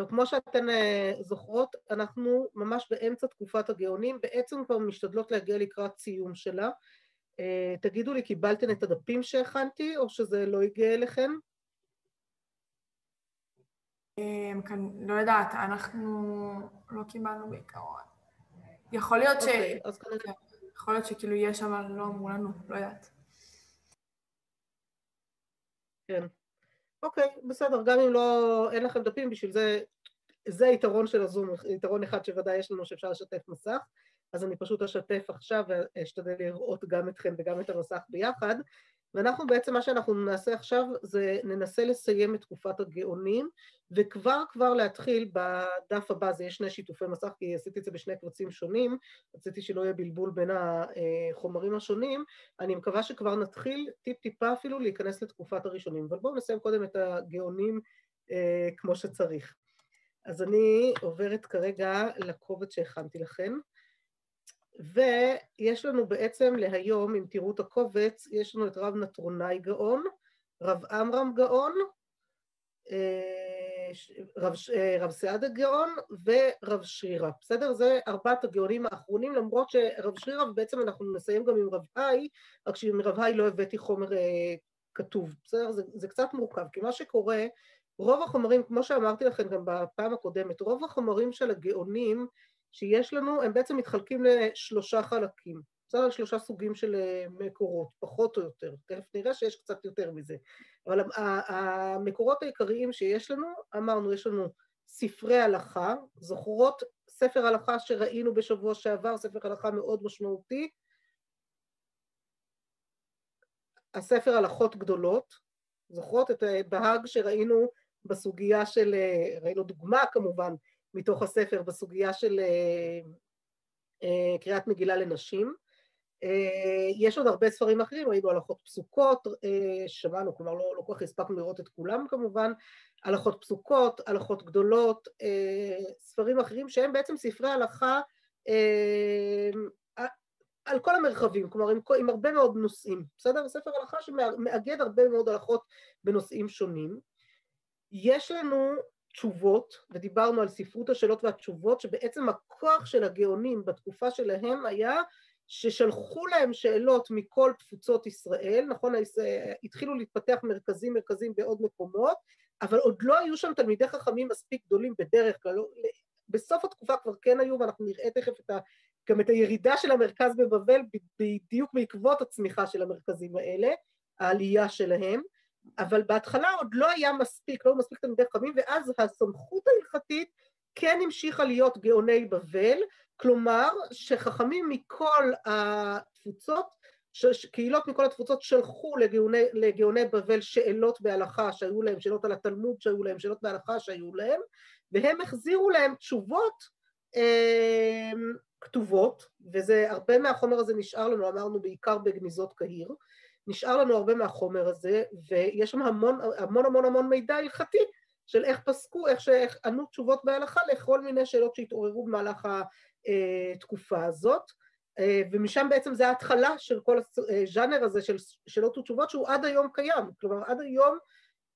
עכשיו, כמו שאתן אה, זוכרות, אנחנו ממש באמצע תקופת הגאונים, בעצם כבר משתדלות להגיע לקראת סיום שלה. אה, תגידו לי, קיבלתן את הדפים שהכנתי, או שזה לא הגיע אליכם? כאן, לא יודעת, אנחנו לא קיבלנו בעיקרון. יכול להיות ש... אוקיי. כן, יכול להיות שכאילו יש, אבל לא אמרו לנו, לא יודעת. כן. אוקיי, בסדר, גם אם לא, אין לכם דפים, בשביל זה, זה היתרון של הזום, יתרון אחד שוודאי יש לנו שאפשר לשתף מסך, אז אני פשוט אשתף עכשיו ואשתדל לראות גם אתכם וגם את המסך ביחד. ואנחנו בעצם, מה שאנחנו נעשה עכשיו זה ננסה לסיים את תקופת הגאונים, וכבר כבר להתחיל בדף הבא, זה יש שני שיתופי מסך, כי עשיתי את זה בשני קבצים שונים, רציתי שלא יהיה בלבול בין החומרים השונים, אני מקווה שכבר נתחיל טיפ-טיפה אפילו להיכנס לתקופת הראשונים, אבל בואו נסיים קודם את הגאונים אה, כמו שצריך. אז אני עוברת כרגע לקובץ שהכנתי לכם. ויש לנו בעצם להיום, אם תראו את הקובץ, יש לנו את רב נטרונאי גאון, רב עמרם גאון, אה, רב, אה, רב סעדה גאון ורב שרירה, בסדר? זה ארבעת הגאונים האחרונים, למרות שרב שרירה, ובעצם אנחנו נסיים גם עם רב היי, רק שעם רב היי לא הבאתי חומר אה, כתוב, בסדר? זה, זה קצת מורכב, כי מה שקורה, רוב החומרים, כמו שאמרתי לכם גם בפעם הקודמת, רוב החומרים של הגאונים שיש לנו, הם בעצם מתחלקים לשלושה חלקים, בסדר? שלושה סוגים של אה, מקורות, פחות או יותר, תכף נראה שיש קצת יותר מזה. אבל המקורות העיקריים שיש לנו, אמרנו, יש לנו ספרי הלכה, זוכרות ספר הלכה שראינו בשבוע שעבר, ספר הלכה מאוד משמעותי, הספר הלכות גדולות, זוכרות את בהאג שראינו בסוגיה של, אה, ראינו דוגמה כמובן, מתוך הספר בסוגיה של אה, אה, קריאת מגילה לנשים. אה, יש עוד הרבה ספרים אחרים, ראינו הלכות פסוקות, שמענו, כלומר לא, לא כל כך הספקנו לראות את כולם כמובן, הלכות פסוקות, הלכות גדולות, ספרים אחרים שהם בעצם ספרי הלכה על כל המרחבים, כלומר עם, עם הרבה מאוד נושאים, בסדר? ספר הלכה שמאגד הרבה מאוד הלכות בנושאים שונים. יש לנו תשובות, ודיברנו על ספרות השאלות והתשובות, שבעצם הכוח של הגאונים בתקופה שלהם היה ששלחו להם שאלות מכל תפוצות ישראל, נכון, התחילו להתפתח מרכזים מרכזים בעוד מקומות, אבל עוד לא היו שם תלמידי חכמים מספיק גדולים בדרך כלל, לא, בסוף התקופה כבר כן היו, ואנחנו נראה תכף את ה, גם את הירידה של המרכז בבבל בדיוק בעקבות הצמיחה של המרכזים האלה, העלייה שלהם, אבל בהתחלה עוד לא היה מספיק, לא מספיק תלמידי חכמים, ואז הסמכות ההלכתית כן המשיכה להיות גאוני בבל, כלומר שחכמים מכל התפוצות, קהילות מכל התפוצות שלחו לגאוני, לגאוני בבל שאלות בהלכה שהיו להם, שאלות על התלמוד שהיו להם, שאלות בהלכה שהיו להם, והם החזירו להם תשובות אה, כתובות, וזה, הרבה מהחומר הזה נשאר לנו, אמרנו בעיקר בגניזות קהיר, נשאר לנו הרבה מהחומר הזה, ויש שם המון המון המון המון מידע הלכתי של איך פסקו, איך שענו תשובות בהלכה לכל מיני שאלות שהתעוררו במהלך התקופה הזאת, ומשם בעצם זה ההתחלה של כל הז'אנר הזה של שאלות ותשובות שהוא עד היום קיים, כלומר עד היום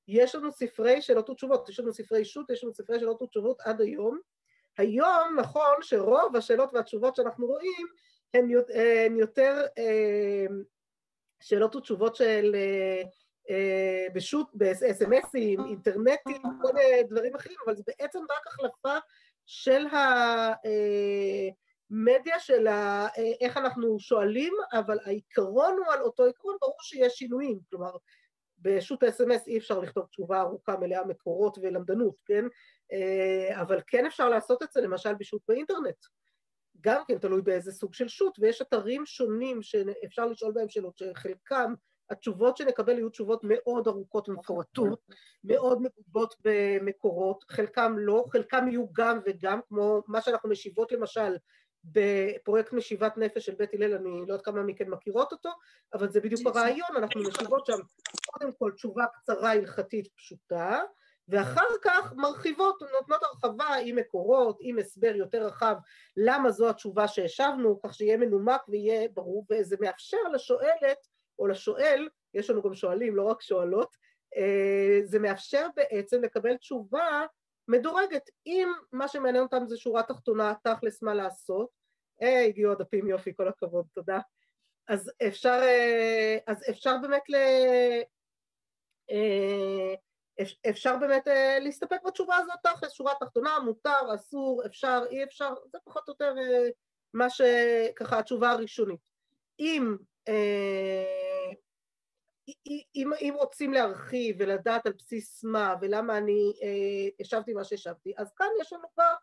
יש לנו ספרי שאלות ותשובות, יש לנו ספרי אישות, יש לנו ספרי שאלות ותשובות עד היום. היום נכון שרוב השאלות והתשובות שאנחנו רואים הן יותר שאלות ותשובות של אה, בשו"ת, ב-SMSים, אינטרנטים, כל מיני דברים אחרים, אבל זה בעצם רק החלפה של המדיה של איך אנחנו שואלים, אבל העיקרון הוא על אותו עיקרון, ברור שיש שינויים, כלומר, בשו"ת ה-SMS אי אפשר לכתוב תשובה ארוכה מלאה מקורות ולמדנות, כן? אבל כן אפשר לעשות את זה למשל בשו"ת באינטרנט. גם כן תלוי באיזה סוג של שו"ת, ויש אתרים שונים שאפשר לשאול בהם שאלות, שחלקם, התשובות שנקבל יהיו תשובות מאוד ארוכות ומפורטות, מאוד מגובות במקורות, חלקם לא, חלקם יהיו גם וגם, כמו מה שאנחנו משיבות למשל בפרויקט משיבת נפש של בית הלל, אני לא יודעת כמה מכן מכירות אותו, אבל זה בדיוק. הרעיון, אנחנו משיבות שם קודם כל תשובה קצרה הלכתית פשוטה, ואחר כך מרחיבות, נותנות הרחבה עם מקורות, עם הסבר יותר רחב למה זו התשובה שהשבנו, כך שיהיה מנומק ויהיה ברור, וזה מאפשר לשואלת או לשואל, יש לנו גם שואלים, לא רק שואלות, אה, זה מאפשר בעצם לקבל תשובה מדורגת. אם מה שמעניין אותם זה שורה תחתונה, תכלס מה לעשות, אה, הגיעו הדפים יופי, כל הכבוד, תודה. אז אפשר, אה, אז אפשר באמת ל... אה, אפשר באמת אה, להסתפק בתשובה הזאת תכלס, שורה תחתונה, מותר, אסור, אפשר, אי אפשר, זה פחות או יותר מה שככה התשובה הראשונית. אם, אם, אם רוצים להרחיב ולדעת על בסיס מה ולמה אני השבתי מה שהשבתי, אז כאן יש לנו כבר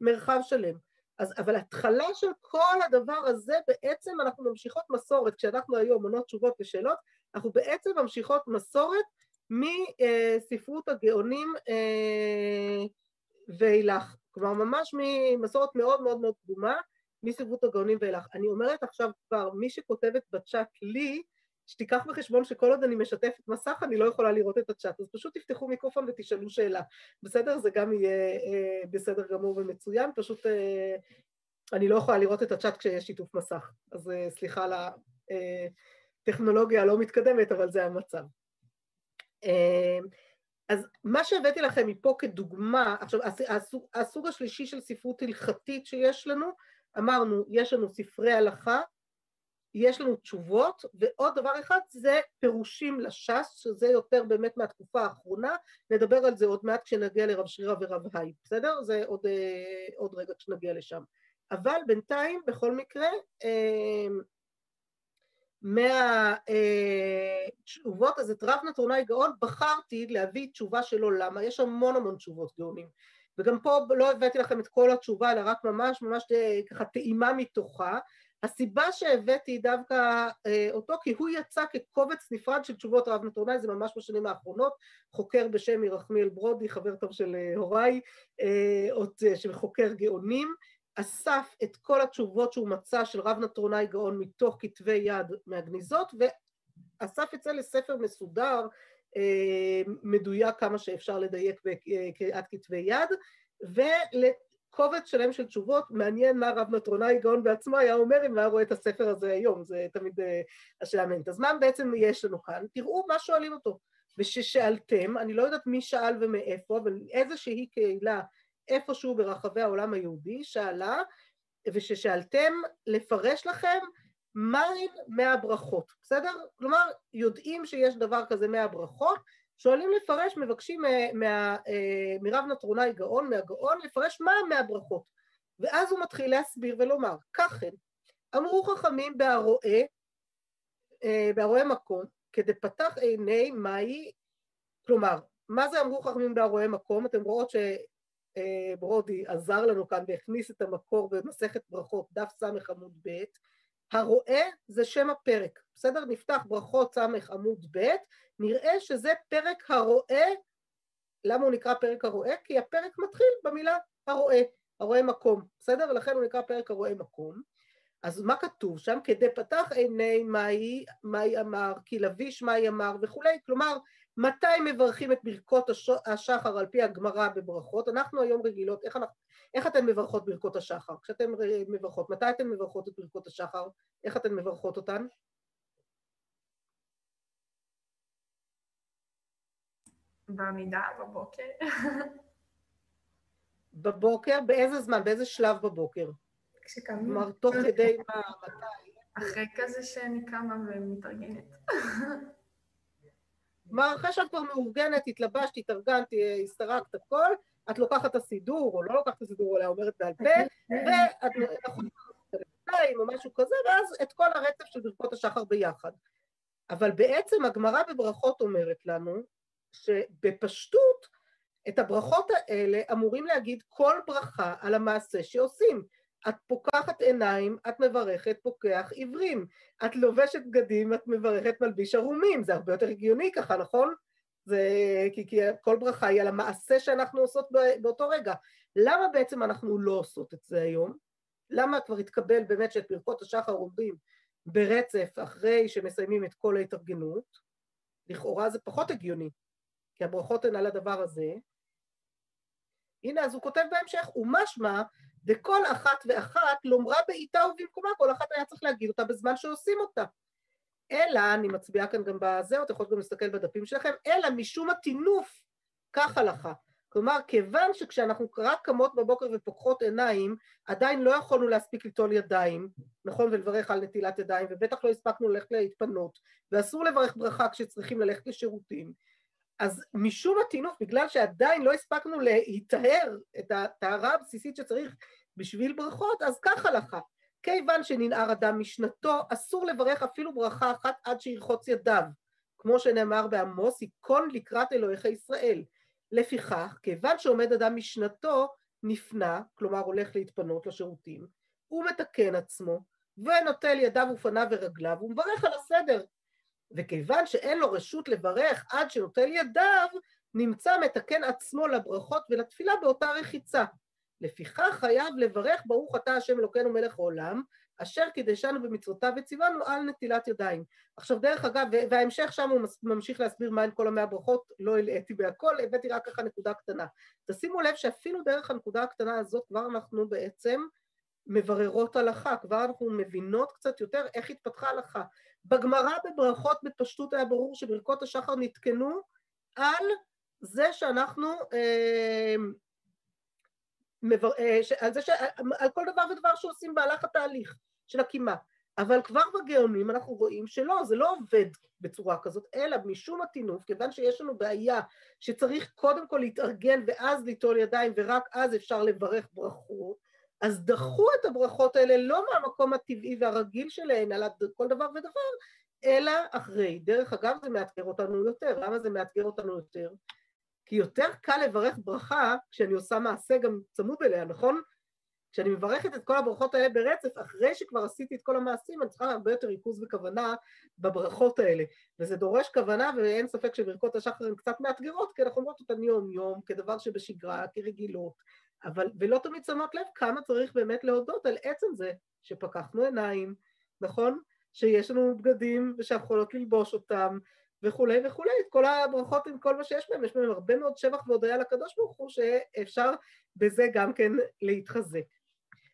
מרחב שלם. אז, אבל התחלה של כל הדבר הזה, בעצם אנחנו ממשיכות מסורת, כשאנחנו היום עונות תשובות ושאלות, אנחנו בעצם ממשיכות מסורת מספרות הגאונים אה, ואילך. כלומר, ממש ממסורת מאוד מאוד מאוד קדומה, מספרות הגאונים ואילך. אני אומרת עכשיו כבר, מי שכותבת בצ'אט לי, שתיקח בחשבון שכל עוד אני משתפת מסך אני לא יכולה לראות את הצ'אט, אז פשוט תפתחו מיקרופון ותשאלו שאלה, בסדר? זה גם יהיה אה, בסדר גמור ומצוין, פשוט אה, אני לא יכולה לראות את הצ'אט כשיש שיתוף מסך, אז סליחה על הטכנולוגיה הלא מתקדמת, אבל זה המצב. אה, אז מה שהבאתי לכם מפה כדוגמה, עכשיו הסוג, הסוג השלישי של ספרות הלכתית שיש לנו, אמרנו, יש לנו ספרי הלכה, יש לנו תשובות, ועוד דבר אחד זה פירושים לש"ס, שזה יותר באמת מהתקופה האחרונה, נדבר על זה עוד מעט כשנגיע לרב שרירא ורב היי, בסדר? זה עוד, אה, עוד רגע כשנגיע לשם. אבל בינתיים, בכל מקרה, אה, מהתשובות, אז את רב נתרונאי גאון בחרתי להביא תשובה שלו למה, יש המון המון תשובות גאונים. וגם פה לא הבאתי לכם את כל התשובה, אלא רק ממש ממש אה, ככה טעימה מתוכה, הסיבה שהבאתי דווקא אה, אותו, כי הוא יצא כקובץ נפרד של תשובות רב נתונאי, זה ממש בשנים האחרונות, חוקר בשם ירחמיאל ברודי, חבר טוב של אה, הוריי, אה, עוד חוקר גאונים, אסף את כל התשובות שהוא מצא של רב נטרונאי גאון מתוך כתבי יד מהגניזות, ואסף את זה לספר מסודר, מדויק כמה שאפשר לדייק בקריאת כתבי יד, ול... קובץ שלם של תשובות, מעניין מה רב נטרונאי גאון בעצמו היה אומר אם היה רואה את הספר הזה היום, זה תמיד uh, השאלה מעניינת. אז מה בעצם יש לנו כאן? תראו מה שואלים אותו. וששאלתם, אני לא יודעת מי שאל ומאיפה, אבל איזושהי קהילה איפשהו ברחבי העולם היהודי שאלה, וששאלתם לפרש לכם מהן מהברכות, בסדר? כלומר, יודעים שיש דבר כזה מהברכות, שואלים לפרש, מבקשים מה, אה, מרב נטרונאי גאון, מהגאון, לפרש מה מהברכות. ואז הוא מתחיל להסביר ולומר, כך הם, אמרו חכמים בהרואה, אה, בהרואה מקום, כדי פתח עיני מהי, כלומר, מה זה אמרו חכמים בהרואה מקום? אתם רואות אה, עזר לנו כאן והכניס את המקור במסכת ברכות, דף ס' עמוד ב', הרואה זה שם הפרק, בסדר? נפתח ברכות ס' עמוד ב', נראה שזה פרק הרואה, למה הוא נקרא פרק הרואה? כי הפרק מתחיל במילה הרואה, הרואה מקום, בסדר? ולכן הוא נקרא פרק הרואה מקום. אז מה כתוב שם? כדי פתח עיני מאי, מאי אמר, כי לביש מאי אמר וכולי, כלומר מתי מברכים את ברכות השחר על פי הגמרא בברכות? אנחנו היום רגילות, איך, אנחנו, איך אתן מברכות ברכות השחר? כשאתן מברכות, מתי אתן מברכות את ברכות השחר? איך אתן מברכות אותן? בעמידה בבוקר. בבוקר? באיזה זמן? באיזה שלב בבוקר? כשקמים. כלומר, תוך כדי מה, מתי? אחרי כזה שאני קמה ומתארגנת. כלומר, אחרי שאת כבר מאורגנת, התלבשת, התארגנת, הסתרקת הכל, את לוקחת את הסידור, או לא לוקחת את הסידור, אלא אומרת בעל פה, ואת או משהו כזה, ואז את כל הרצף של ברכות השחר ביחד. אבל בעצם הגמרא בברכות אומרת לנו שבפשטות את הברכות האלה אמורים להגיד כל ברכה על המעשה שעושים. את פוקחת עיניים, את מברכת, פוקח עיוורים. את לובשת בגדים, את מברכת מלביש ערומים. זה הרבה יותר הגיוני ככה, נכון? זה כי, כי כל ברכה היא על המעשה שאנחנו עושות באותו רגע. למה בעצם אנחנו לא עושות את זה היום? למה כבר התקבל באמת שאת ברכות השחר אומרים ברצף אחרי שמסיימים את כל ההתארגנות? לכאורה זה פחות הגיוני, כי הברכות הן על הדבר הזה. הנה, אז הוא כותב בהמשך, ומשמע וכל אחת ואחת לומרה בעיטה ובמקומה, כל אחת היה צריך להגיד אותה בזמן שעושים אותה. אלא, אני מצביעה כאן גם בזה, או אתם יכולים גם להסתכל בדפים שלכם, אלא משום הטינוף, כך הלכה. כלומר, כיוון שכשאנחנו רק קמות בבוקר ופוקחות עיניים, עדיין לא יכולנו להספיק ליטול ידיים, נכון, ולברך על נטילת ידיים, ובטח לא הספקנו ללכת להתפנות, ואסור לברך ברכה כשצריכים ללכת לשירותים. אז משום הטינוף, בגלל שעדיין לא הספקנו להיטהר את הטהרה הבסיסית שצריך בשביל ברכות, אז כך הלכה. כיוון שננער אדם משנתו, אסור לברך אפילו ברכה אחת עד שירחוץ ידיו, כמו שנאמר בעמוס, ייכון לקראת אלוהיך ישראל. לפיכך, כיוון שעומד אדם משנתו, נפנה, כלומר הולך להתפנות לשירותים, הוא מתקן עצמו, ונוטל ידיו ופניו ורגליו, ומברך על הסדר. וכיוון שאין לו רשות לברך עד שנוטל ידיו, נמצא מתקן עצמו לברכות ולתפילה באותה רחיצה. לפיכך חייב לברך ברוך אתה השם אלוקינו מלך העולם, אשר קידשנו במצוותיו וציוונו על נטילת ידיים. עכשיו דרך אגב, וההמשך שם הוא ממשיך להסביר מהן כל המאה ברכות, לא הלאיתי בהכל, הבאתי רק ככה נקודה קטנה. תשימו לב שאפילו דרך הנקודה הקטנה הזאת כבר אנחנו בעצם מבררות הלכה, כבר אנחנו מבינות קצת יותר איך התפתחה הלכה. בגמרא בברכות בפשטות היה ברור שברכות השחר נתקנו על זה שאנחנו אה, אה, על, זה ש... על כל דבר ודבר שעושים בהלך התהליך של הקימה. אבל כבר בגאונים אנחנו רואים שלא, זה לא עובד בצורה כזאת, אלא משום הטינוף, כיוון שיש לנו בעיה שצריך קודם כל להתארגן ואז ליטול ידיים ורק אז אפשר לברך ברכות, אז דחו את הברכות האלה לא מהמקום הטבעי והרגיל שלהן, על כל דבר ודבר, אלא אחרי. דרך אגב, זה מאתגר אותנו יותר. למה זה מאתגר אותנו יותר? כי יותר קל לברך ברכה כשאני עושה מעשה גם צמוד אליה, נכון? כשאני מברכת את כל הברכות האלה ברצף, אחרי שכבר עשיתי את כל המעשים, אני צריכה הרבה יותר ריכוז וכוונה בברכות האלה. וזה דורש כוונה, ואין ספק שברכות השחר הן קצת מאתגרות, כי אנחנו אומרות אותן יום-יום, כדבר שבשגרה, כרגילות, אבל, ולא תמיד שמות לב כמה צריך באמת להודות על עצם זה שפקחנו עיניים, נכון? שיש לנו בגדים ושאנחנו יכולות ללבוש אותם, וכולי וכולי, את כל הברכות עם כל מה שיש בהם, יש בהם הרבה מאוד שבח והודיה לקדוש ברוך הוא שאפשר בזה גם כן להתחזק.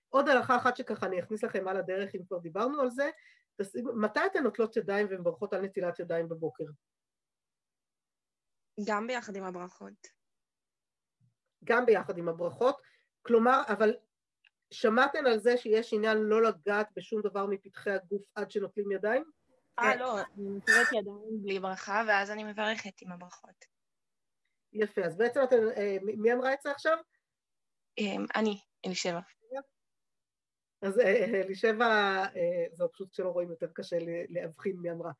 עוד הלכה אחת שככה אני אכניס לכם על הדרך אם כבר דיברנו על זה, מתי אתן נוטלות ידיים ומברכות על נטילת ידיים בבוקר? גם ביחד עם הברכות. גם ביחד עם הברכות, כלומר, אבל שמעתן על זה שיש עניין לא לגעת בשום דבר מפתחי הגוף עד שנוטלים ידיים? אה, כן. לא, אני נוטלת ידיים בלי ברכה, ואז אני מברכת עם הברכות. יפה, אז בעצם אתם, אה, מי אמרה את זה עכשיו? אמ, אני, אלישבע. אז אה, אלישבע, אה, זהו פשוט שלא רואים יותר קשה להבחין מי אמרה.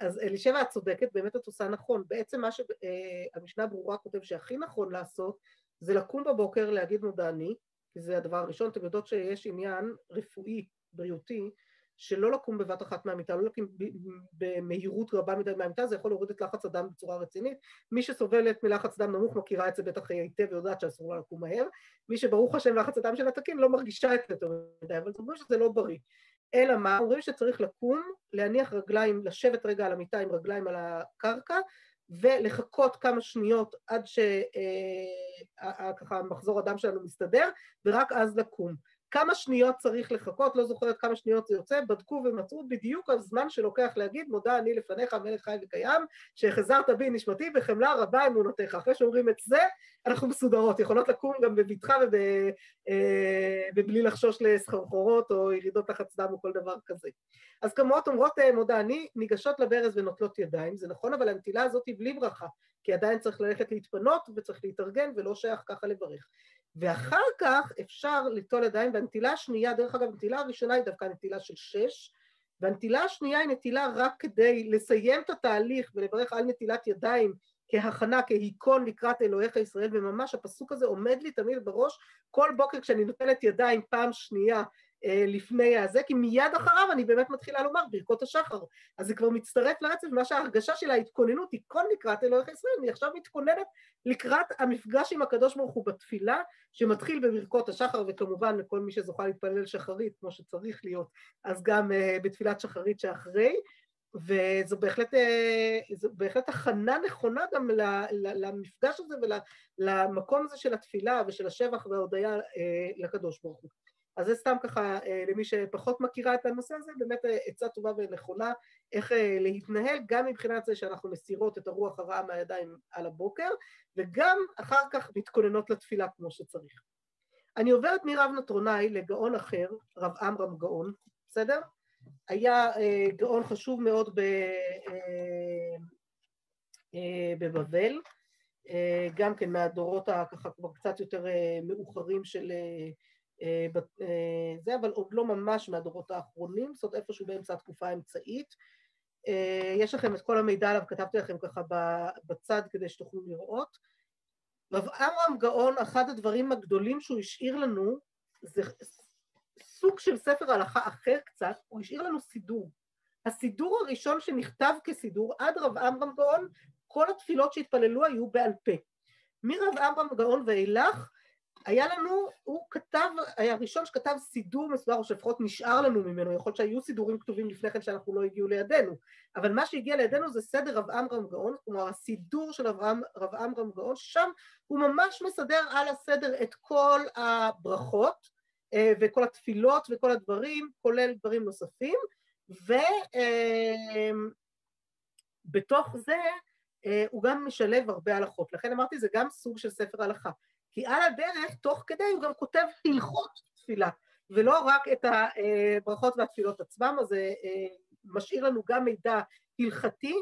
אז אלישבע את צודקת, באמת את עושה נכון. בעצם מה שהמשנה ברורה כותב שהכי נכון לעשות זה לקום בבוקר להגיד מודה אני, כי זה הדבר הראשון. אתם יודעות שיש עניין רפואי, בריאותי, שלא לקום בבת אחת מהמיטה, לא לקום במהירות רבה מדי מהמיטה, זה יכול להוריד את לחץ הדם בצורה רצינית. מי שסובלת מלחץ דם נמוך מכירה את זה בטח היטב ויודעת שאסור לה לקום מהר. מי שברוך השם לחץ הדם שלה תקין לא מרגישה את זה יותר מדי, אבל זה אומר שזה לא בריא. אלא מה? אומרים שצריך לקום, להניח רגליים, לשבת רגע על המיטה עם רגליים על הקרקע, ולחכות כמה שניות עד שככה מחזור הדם שלנו מסתדר, ורק אז לקום. כמה שניות צריך לחכות, לא זוכרת כמה שניות זה יוצא, בדקו ומצאו בדיוק הזמן שלוקח להגיד מודה אני לפניך מלך חי וקיים, שהחזרת בי נשמתי בחמלה רבה אמונותיך. אחרי שאומרים את זה, אנחנו מסודרות, יכולות לקום גם בבטחה אה, ובלי לחשוש לסחרחורות או ירידות לחץ דם או כל דבר כזה. אז כמות אומרות אה, מודה אני, ניגשות לברז ונוטלות ידיים, זה נכון, אבל הנטילה הזאת היא בלי ברכה, כי עדיין צריך ללכת להתפנות וצריך להתארגן ולא שייך ככה לברך. ואחר כך אפשר ליטול ידיים, והנטילה השנייה, דרך אגב, הנטילה הראשונה היא דווקא נטילה של שש, והנטילה השנייה היא נטילה רק כדי לסיים את התהליך ולברך על נטילת ידיים כהכנה, כהיכון לקראת אלוהיך ישראל, וממש הפסוק הזה עומד לי תמיד בראש כל בוקר כשאני נוטלת ידיים פעם שנייה לפני הזה, כי מיד אחריו אני באמת מתחילה לומר ברכות השחר. אז זה כבר מצטרף לרצף, מה שההרגשה של ההתכוננות, היכון לקראת אלוהיך ישראל, אני עכשיו מתכוננת לקראת המפגש עם הקדוש ברוך הוא בתפילה, שמתחיל בברכות השחר, וכמובן לכל מי שזוכה להתפלל שחרית, כמו שצריך להיות, אז גם uh, בתפילת שחרית שאחרי, וזו בהחלט, uh, בהחלט הכנה נכונה גם למפגש הזה ולמקום הזה של התפילה ושל השבח וההודיה לקדוש ברוך הוא. אז זה סתם ככה למי שפחות מכירה את הנושא הזה, באמת עצה טובה ונכונה איך להתנהל, גם מבחינת זה שאנחנו מסירות את הרוח הרעה מהידיים על הבוקר, וגם אחר כך מתכוננות לתפילה כמו שצריך. אני עוברת מרב נטרונאי לגאון אחר, רב עמרם גאון, בסדר? היה אה, גאון חשוב מאוד ב, אה, אה, בבבל, אה, גם כן מהדורות הככה כבר קצת יותר אה, מאוחרים של אה, אה, אה, זה, אבל עוד לא ממש מהדורות האחרונים, זאת אומרת איפשהו באמצע התקופה האמצעית. אה, יש לכם את כל המידע עליו, כתבתי לכם ככה בצד כדי שתוכלו לראות. רב עמרם גאון, אחד הדברים הגדולים שהוא השאיר לנו, זה סוג של ספר הלכה אחר קצת, הוא השאיר לנו סידור. הסידור הראשון שנכתב כסידור, עד רב עמרם גאון, כל התפילות שהתפללו היו בעל פה. מרב עמרם גאון ואילך, היה לנו, הוא כתב, היה הראשון שכתב סידור מסודר, או שלפחות נשאר לנו ממנו, יכול להיות שהיו סידורים כתובים לפני כן שאנחנו לא הגיעו לידינו, אבל מה שהגיע לידינו זה סדר רב עמרם גאון, כלומר הסידור של רב עמרם גאון, שם הוא ממש מסדר על הסדר את כל הברכות אה, וכל התפילות וכל הדברים, כולל דברים נוספים, ובתוך אה, זה אה, הוא גם משלב הרבה הלכות, לכן אמרתי זה גם סוג של ספר הלכה. כי על הדרך, תוך כדי, הוא גם כותב הלכות תפילה, ולא רק את הברכות והתפילות עצמם, אז זה אה, משאיר לנו גם מידע הלכתי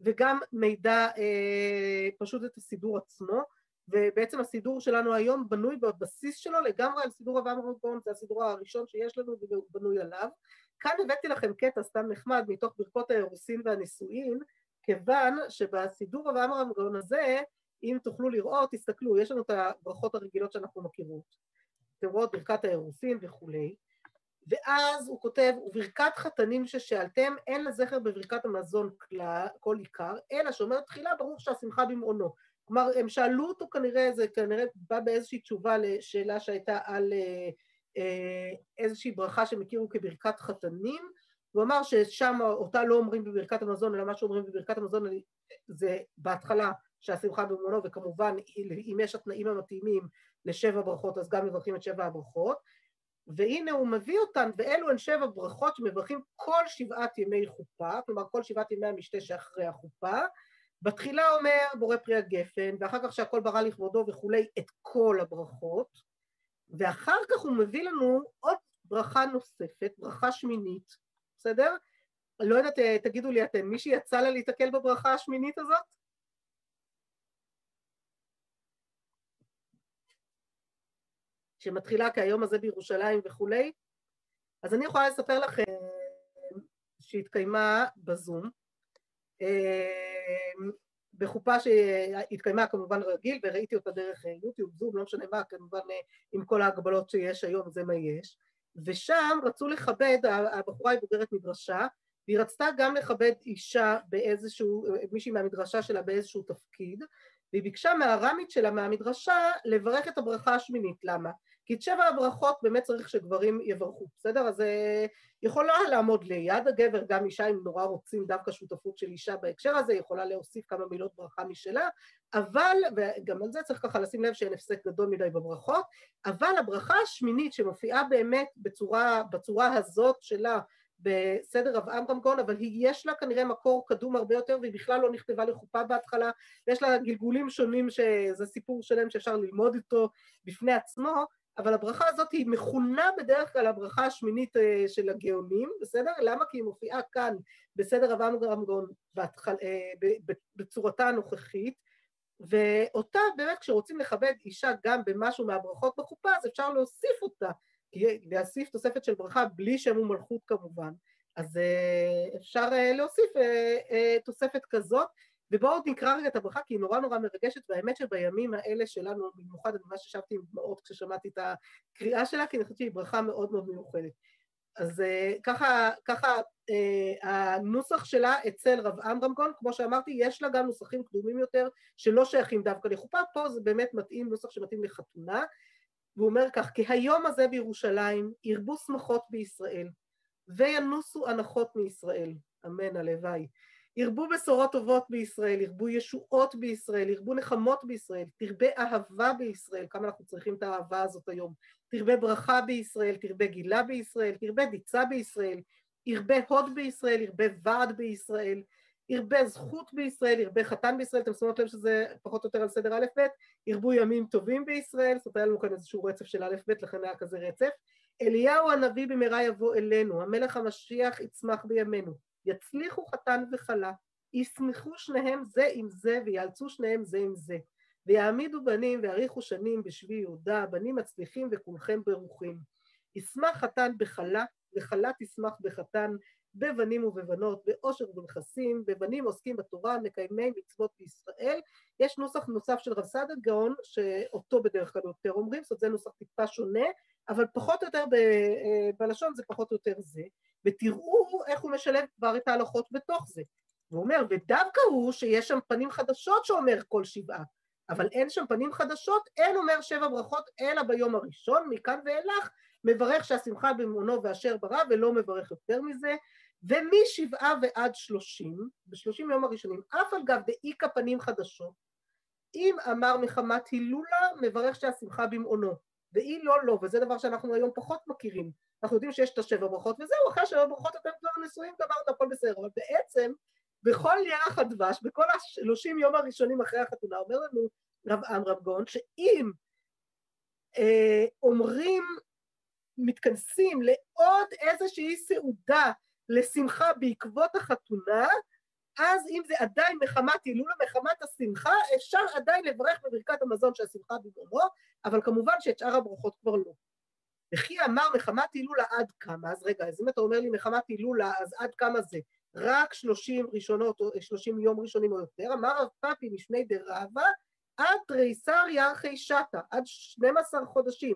וגם מידע, אה, פשוט את הסידור עצמו, ובעצם הסידור שלנו היום בנוי בבסיס שלו לגמרי על סידור אברהם רבון, זה הסידור הראשון שיש לנו והוא בנוי עליו. כאן הבאתי לכם קטע סתם נחמד מתוך ברכות האירוסין והנישואין, כיוון שבסידור אברהם רבון הזה אם תוכלו לראות, תסתכלו, יש לנו את הברכות הרגילות שאנחנו מכירות. אתם רואות ברכת האירוסין וכולי, ואז הוא כותב, וברכת חתנים ששאלתם, אין לזכר בברכת המזון כל עיקר, אלא שאומר תחילה, ברור שהשמחה במעונו. כלומר, הם שאלו אותו כנראה, זה כנראה בא באיזושהי תשובה לשאלה שהייתה על אה, אה, איזושהי ברכה שהם הכירו כברכת חתנים, הוא אמר ששם אותה לא אומרים בברכת המזון, אלא מה שאומרים בברכת המזון זה בהתחלה שהשמחה במונו, וכמובן אם יש התנאים המתאימים לשבע ברכות אז גם מברכים את שבע הברכות, והנה הוא מביא אותן, ואלו הן שבע ברכות שמברכים כל שבעת ימי חופה, כלומר כל שבעת ימי המשתה שאחרי החופה, בתחילה אומר בורא פרי הגפן, ואחר כך שהכל ברא לכבודו וכולי, את כל הברכות, ואחר כך הוא מביא לנו עוד ברכה נוספת, ברכה שמינית, בסדר? לא יודעת, תגידו לי אתם, מישהי יצא לה להתקל בברכה השמינית הזאת? שמתחילה כהיום הזה בירושלים וכולי, אז אני יכולה לספר לכם שהתקיימה בזום, אה, בחופה שהתקיימה כמובן רגיל וראיתי אותה דרך יוטיוב, זום, לא משנה מה, כמובן אה, עם כל ההגבלות שיש היום זה מה יש, ושם רצו לכבד, הבחורה היא בוגרת מדרשה, והיא רצתה גם לכבד אישה באיזשהו, מישהי מהמדרשה שלה באיזשהו תפקיד, והיא ביקשה מהרמית שלה מהמדרשה לברך את הברכה השמינית, למה? כי את שבע הברכות באמת צריך שגברים יברכו, בסדר? אז אה, יכולה לעמוד ליד הגבר, גם אישה אם נורא רוצים דווקא שותפות של אישה בהקשר הזה, יכולה להוסיף כמה מילות ברכה משלה, אבל, וגם על זה צריך ככה לשים לב שאין הפסק גדול מדי בברכות, אבל הברכה השמינית שמופיעה באמת בצורה, בצורה הזאת שלה בסדר רב עמרם גאון, אבל היא, יש לה כנראה מקור קדום הרבה יותר, והיא בכלל לא נכתבה לחופה בהתחלה, ויש לה גלגולים שונים שזה סיפור שלם שאפשר ללמוד איתו בפני עצמו, אבל הברכה הזאת היא מכונה בדרך כלל הברכה השמינית אה, של הגאונים, בסדר? למה? כי היא מופיעה כאן בסדר רב עמרם גאון אה, בצורתה הנוכחית, ואותה באמת כשרוצים לכבד אישה גם במשהו מהברכות בחופה, אז אפשר להוסיף אותה להוסיף תוספת של ברכה בלי שם ומלכות כמובן, אז אה, אפשר אה, להוסיף אה, תוספת כזאת, ובואו נקרא רגע את הברכה כי היא נורא נורא מרגשת, והאמת שבימים האלה שלנו, במיוחד אני ממש ישבתי עם דמעות כששמעתי את הקריאה שלה, כי אני חושבת שהיא ברכה מאוד מאוד מיוחדת. אז ככה, ככה הנוסח שלה אצל רב עמרם כהן, כמו שאמרתי, יש לה גם נוסחים קדומים יותר שלא שייכים דווקא לחופה, פה זה באמת מתאים, נוסח שמתאים לחתונה, והוא אומר כך, כי היום הזה בירושלים ירבו שמחות בישראל וינוסו הנחות מישראל, אמן הלוואי. ירבו בשורות טובות בישראל, ירבו ישועות בישראל, ירבו נחמות בישראל, תרבה אהבה בישראל, כמה אנחנו צריכים את האהבה הזאת היום, תרבה ברכה בישראל, תרבה גילה בישראל, תרבה דיצה בישראל, ירבה הוד בישראל, ירבה ועד בישראל, ירבה זכות בישראל, ירבה חתן בישראל, אתם שמות לב שזה פחות או יותר על סדר א' ב', ירבו ימים טובים בישראל, זאת אומרת היה לנו כאן איזשהו רצף של א' ב', לכן היה כזה רצף. אליהו הנביא במהרה יבוא אלינו, המלך המשיח יצמח בימינו, יצליחו חתן וכלה, ישמחו שניהם זה עם זה ויאלצו שניהם זה עם זה, ויעמידו בנים ויאריכו שנים בשבי יהודה, בנים מצליחים וכולכם ברוכים. ישמח חתן בכלה, וכלה תשמח בחתן, בבנים ובבנות, באושר ובנכסים, בבנים עוסקים בתורה, מקיימי מצוות בישראל. יש נוסח נוסף של רב סעדה גאון, שאותו בדרך כלל יותר אומרים, זאת אומרת זה נוסח טיפה שונה, אבל פחות או יותר ב, אה, בלשון זה פחות או יותר זה, ותראו איך הוא משלב כבר את ההלכות בתוך זה. הוא אומר, ודווקא הוא שיש שם פנים חדשות שאומר כל שבעה, אבל אין שם פנים חדשות, אין אומר שבע ברכות, אלא ביום הראשון, מכאן ואילך, מברך שהשמחה במעונו ואשר ברא, ולא מברך יותר מזה, ומשבעה ועד שלושים, בשלושים יום הראשונים, אף על גב דאיכא פנים חדשות, אם אמר מחמת הילולה, מברך שהשמחה במעונו, ואי לא לא, וזה דבר שאנחנו היום פחות מכירים. אנחנו יודעים שיש את השבע ברכות, וזהו, אחרי השבע ברכות אתם כבר נשואים, גמרנו הכל בסדר, אבל בעצם בכל ירח הדבש, בכל השלושים יום הראשונים אחרי החתונה, אומר לנו רב עמרם גאון, שאם אה, אומרים, מתכנסים לעוד איזושהי סעודה לשמחה בעקבות החתונה, אז אם זה עדיין מחמת הילולה, מחמת השמחה, אפשר עדיין לברך בברכת המזון שהשמחה בגללו, אבל כמובן שאת שאר הברכות כבר לא. וכי אמר מחמת הילולה עד כמה, אז רגע, אז אם אתה אומר לי מחמת הילולה, אז עד כמה זה? רק שלושים ראשונות, או שלושים יום ראשונים או יותר, אמר רב פאפי משמי דרבה, עד תריסר ירחי שטה, עד 12 חודשים.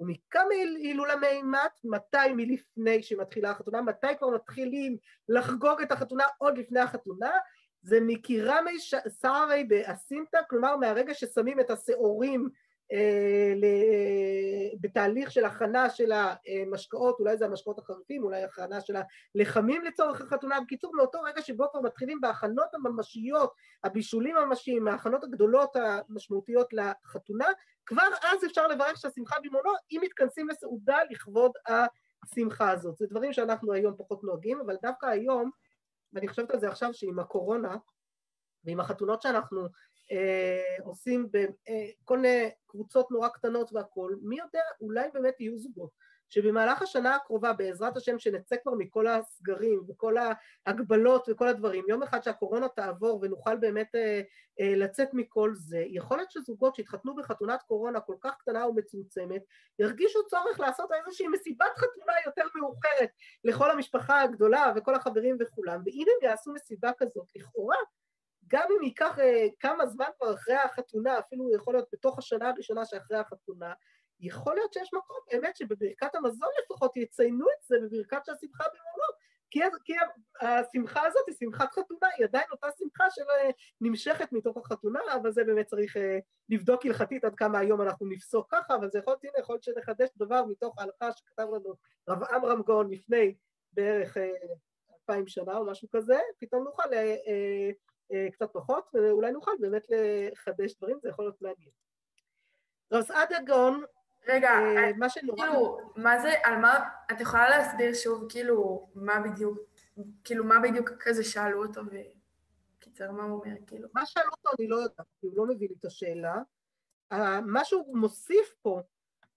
ומכמה הילולה מימת? מתי מלפני שמתחילה החתונה? מתי כבר מתחילים לחגוג את החתונה עוד לפני החתונה? זה מקירמי סערי באסינתא, כלומר מהרגע ששמים את השעורים בתהליך של הכנה של המשקאות, אולי זה המשקאות החריפים, אולי הכנה של הלחמים לצורך החתונה, בקיצור מאותו רגע שבו כבר מתחילים בהכנות הממשיות, הבישולים הממשיים, ההכנות הגדולות המשמעותיות לחתונה, כבר אז אפשר לברך שהשמחה במעונו אם מתכנסים לסעודה לכבוד השמחה הזאת. זה דברים שאנחנו היום פחות נוהגים, אבל דווקא היום, ואני חושבת על זה עכשיו שעם הקורונה ועם החתונות שאנחנו אה, עושים בכל אה, מיני קבוצות נורא קטנות והכול, מי יודע, אולי באמת יהיו זוגות. שבמהלך השנה הקרובה, בעזרת השם, שנצא כבר מכל הסגרים וכל ההגבלות וכל הדברים, יום אחד שהקורונה תעבור ונוכל באמת אה, אה, לצאת מכל זה, יכול להיות שזוגות שהתחתנו בחתונת קורונה כל כך קטנה ומצומצמת, ירגישו צורך לעשות איזושהי מסיבת חתונה יותר מאוחרת לכל המשפחה הגדולה וכל החברים וכולם, ואם הם יעשו מסיבה כזאת, לכאורה גם אם ייקח אה, כמה זמן כבר אחרי החתונה, אפילו יכול להיות בתוך השנה הראשונה שאחרי החתונה, יכול להיות שיש מקום באמת שבברכת המזון לפחות יציינו את זה בברכת של השמחה במעונו, כי, כי השמחה הזאת היא שמחת חתונה, היא עדיין אותה שמחה שנמשכת מתוך החתונה, אבל זה באמת צריך uh, לבדוק הלכתית עד כמה היום אנחנו נפסוק ככה, אבל זה יכול להיות, הנה, יכול להיות שנחדש דבר מתוך ההלכה שכתב לנו רב עמרם גאון לפני בערך אה, אלפיים שנה או משהו כזה, פתאום נוכל uh, קצת פחות, ואולי נוכל באמת לחדש דברים, זה יכול להיות מעניין. רב סעדה גאון רגע, אה, מה שנורא... כאילו, מה זה, על מה, את יכולה להסביר שוב, כאילו, מה בדיוק, כאילו, מה בדיוק כזה שאלו אותו, וקיצר, מה הוא אומר, כאילו? מה שאלו אותו אני לא יודעת, כי הוא לא מביא לי את השאלה. מה שהוא מוסיף פה,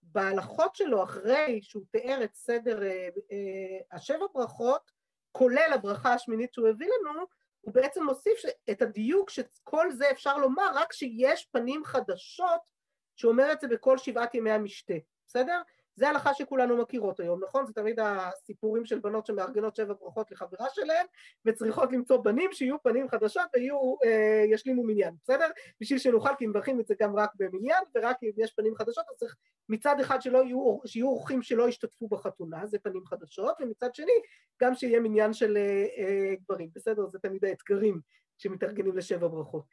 בהלכות שלו, אחרי שהוא תיאר את סדר אה, אה, השבע ברכות, כולל הברכה השמינית שהוא הביא לנו, הוא בעצם מוסיף את הדיוק שכל זה אפשר לומר רק שיש פנים חדשות שאומר את זה בכל שבעת ימי המשתה, בסדר? זה הלכה שכולנו מכירות היום, נכון? זה תמיד הסיפורים של בנות שמארגנות שבע ברכות לחברה שלהן וצריכות למצוא בנים שיהיו פנים חדשות ויהיו, אה, ישלימו מניין, בסדר? בשביל שנוכל, כי מברכים את זה גם רק במניין ורק אם יש פנים חדשות אז צריך מצד אחד שלא יהיו, שיהיו אורחים שלא ישתתפו בחתונה, זה פנים חדשות, ומצד שני גם שיהיה מניין של אה, אה, גברים, בסדר? זה תמיד האתגרים שמתארגנים לשבע ברכות.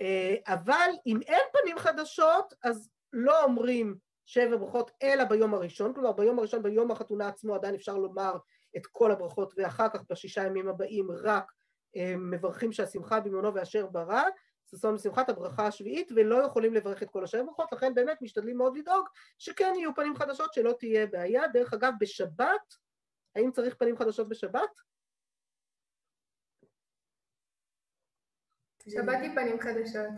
אה, אבל אם אין פנים חדשות, אז לא אומרים שבע ברכות אלא ביום הראשון, כלומר ביום הראשון, ביום החתונה עצמו עדיין אפשר לומר את כל הברכות, ואחר כך בשישה ימים הבאים רק מברכים שהשמחה במעונו ואשר ברא, ששון ושמחת הברכה השביעית, ולא יכולים לברך את כל השבע ברכות, לכן באמת משתדלים מאוד לדאוג שכן יהיו פנים חדשות, שלא תהיה בעיה. דרך אגב, בשבת, האם צריך פנים חדשות בשבת? שבת היא פנים חדשות.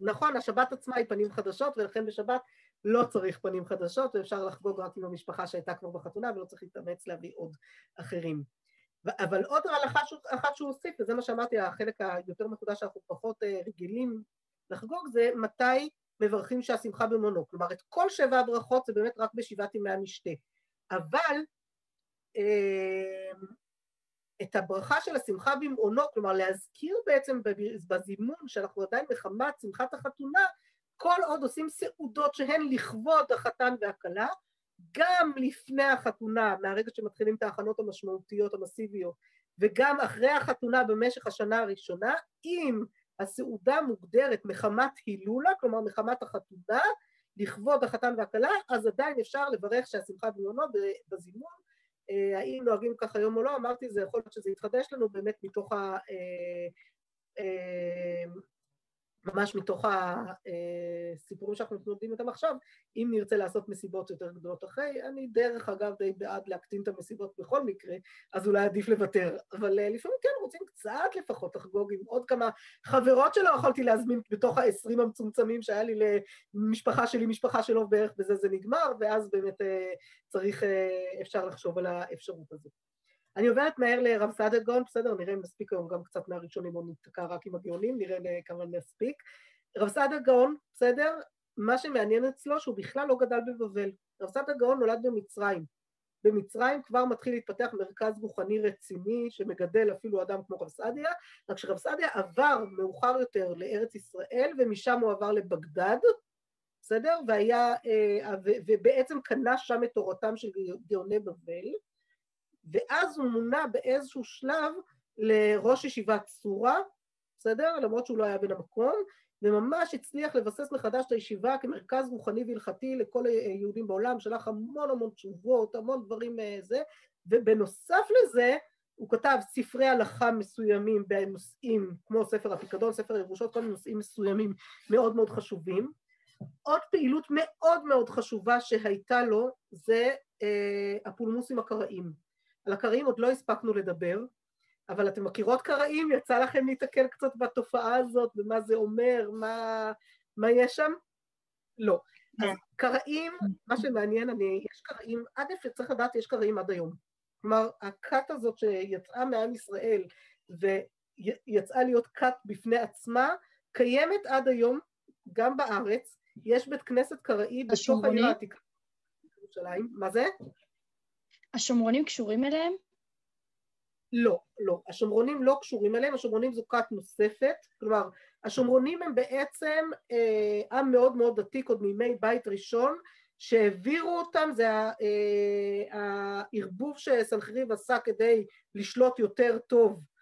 נכון, השבת עצמה היא פנים חדשות, ולכן בשבת לא צריך פנים חדשות, ואפשר לחגוג רק עם המשפחה שהייתה כבר בחתונה, ולא צריך להתאמץ להביא עוד אחרים. אבל עוד הלכה אחת שהוא הוסיף, וזה מה שאמרתי, החלק היותר מחודש שאנחנו פחות אה, רגילים לחגוג, זה מתי מברכים שהשמחה במונו. כלומר, את כל שבע הברכות זה באמת רק בשבעת ימי המשתה. אבל אה, את הברכה של השמחה במעונו, כלומר להזכיר בעצם בזימון שאנחנו עדיין מחמת שמחת החתונה, כל עוד עושים סעודות שהן לכבוד החתן והכלה, גם לפני החתונה, מהרגע שמתחילים את ההכנות המשמעותיות המסיביות, וגם אחרי החתונה במשך השנה הראשונה, אם הסעודה מוגדרת מחמת הילולה, כלומר מחמת החתונה, לכבוד החתן והכלה, אז עדיין אפשר לברך שהשמחה ביונו בזימון. אה, האם נוהגים כך היום או לא, אמרתי, זה יכול להיות שזה יתחדש לנו באמת מתוך ה... אה, אה, ממש מתוך הסיפורים שאנחנו מתמודדים איתם עכשיו, אם נרצה לעשות מסיבות יותר גדולות אחרי, אני דרך אגב די בעד להקטין את המסיבות בכל מקרה, אז אולי עדיף לוותר. אבל אה, לפעמים כן רוצים קצת לפחות לחגוג עם עוד כמה חברות שלא יכולתי להזמין בתוך העשרים המצומצמים שהיה לי למשפחה שלי, משפחה שלו בערך בזה זה נגמר, ואז באמת אה, צריך, אה, אפשר לחשוב על האפשרות הזאת. אני עוברת מהר לרב סעדה גאון, בסדר, נראה אם נספיק היום גם קצת מהראשונים או ניתקע רק עם הגאונים, נראה כמה נספיק. רב סעדה גאון, בסדר, מה שמעניין אצלו שהוא בכלל לא גדל בבבל. רב סעדה גאון נולד במצרים. במצרים כבר מתחיל להתפתח מרכז רוחני רציני שמגדל אפילו אדם כמו רב סעדיה, רק שרב סעדיה עבר מאוחר יותר לארץ ישראל ומשם הוא עבר לבגדד, בסדר? והיה, אה, ובעצם קנה שם את תורתם של גאוני בבל. ואז הוא מונה באיזשהו שלב לראש ישיבת צורה, בסדר? למרות שהוא לא היה בן המקום, וממש הצליח לבסס מחדש את הישיבה כמרכז רוחני והלכתי לכל היהודים בעולם, שלח המון המון תשובות, המון דברים אה, זה, ובנוסף לזה הוא כתב ספרי הלכה מסוימים בנושאים כמו ספר הפיקדון, ספר הירושות, כל מיני נושאים מסוימים מאוד מאוד חשובים. עוד פעילות מאוד מאוד חשובה שהייתה לו זה אה, הפולמוסים הקראיים. על הקראים עוד לא הספקנו לדבר, אבל אתם מכירות קראים? יצא לכם להתקל קצת בתופעה הזאת, ומה זה אומר, מה, מה יש שם? לא. אז כן. קראים, מה שמעניין, אני, יש קראים, עד איפה שצריך לדעת, יש קראים עד היום. כלומר, הכת הזאת שיצאה מעם ישראל ויצאה להיות כת בפני עצמה, קיימת עד היום, גם בארץ, יש בית כנסת קראי בתוך העיר העתיקה. ירושלים. מה זה? השומרונים קשורים אליהם? לא, לא. השומרונים לא קשורים אליהם, השומרונים זו כת נוספת, כלומר, השומרונים הם בעצם אה, עם מאוד מאוד עתיק עוד מימי בית ראשון, שהעבירו אותם, זה אה, הערבוב שסנחריב עשה כדי לשלוט יותר טוב אה,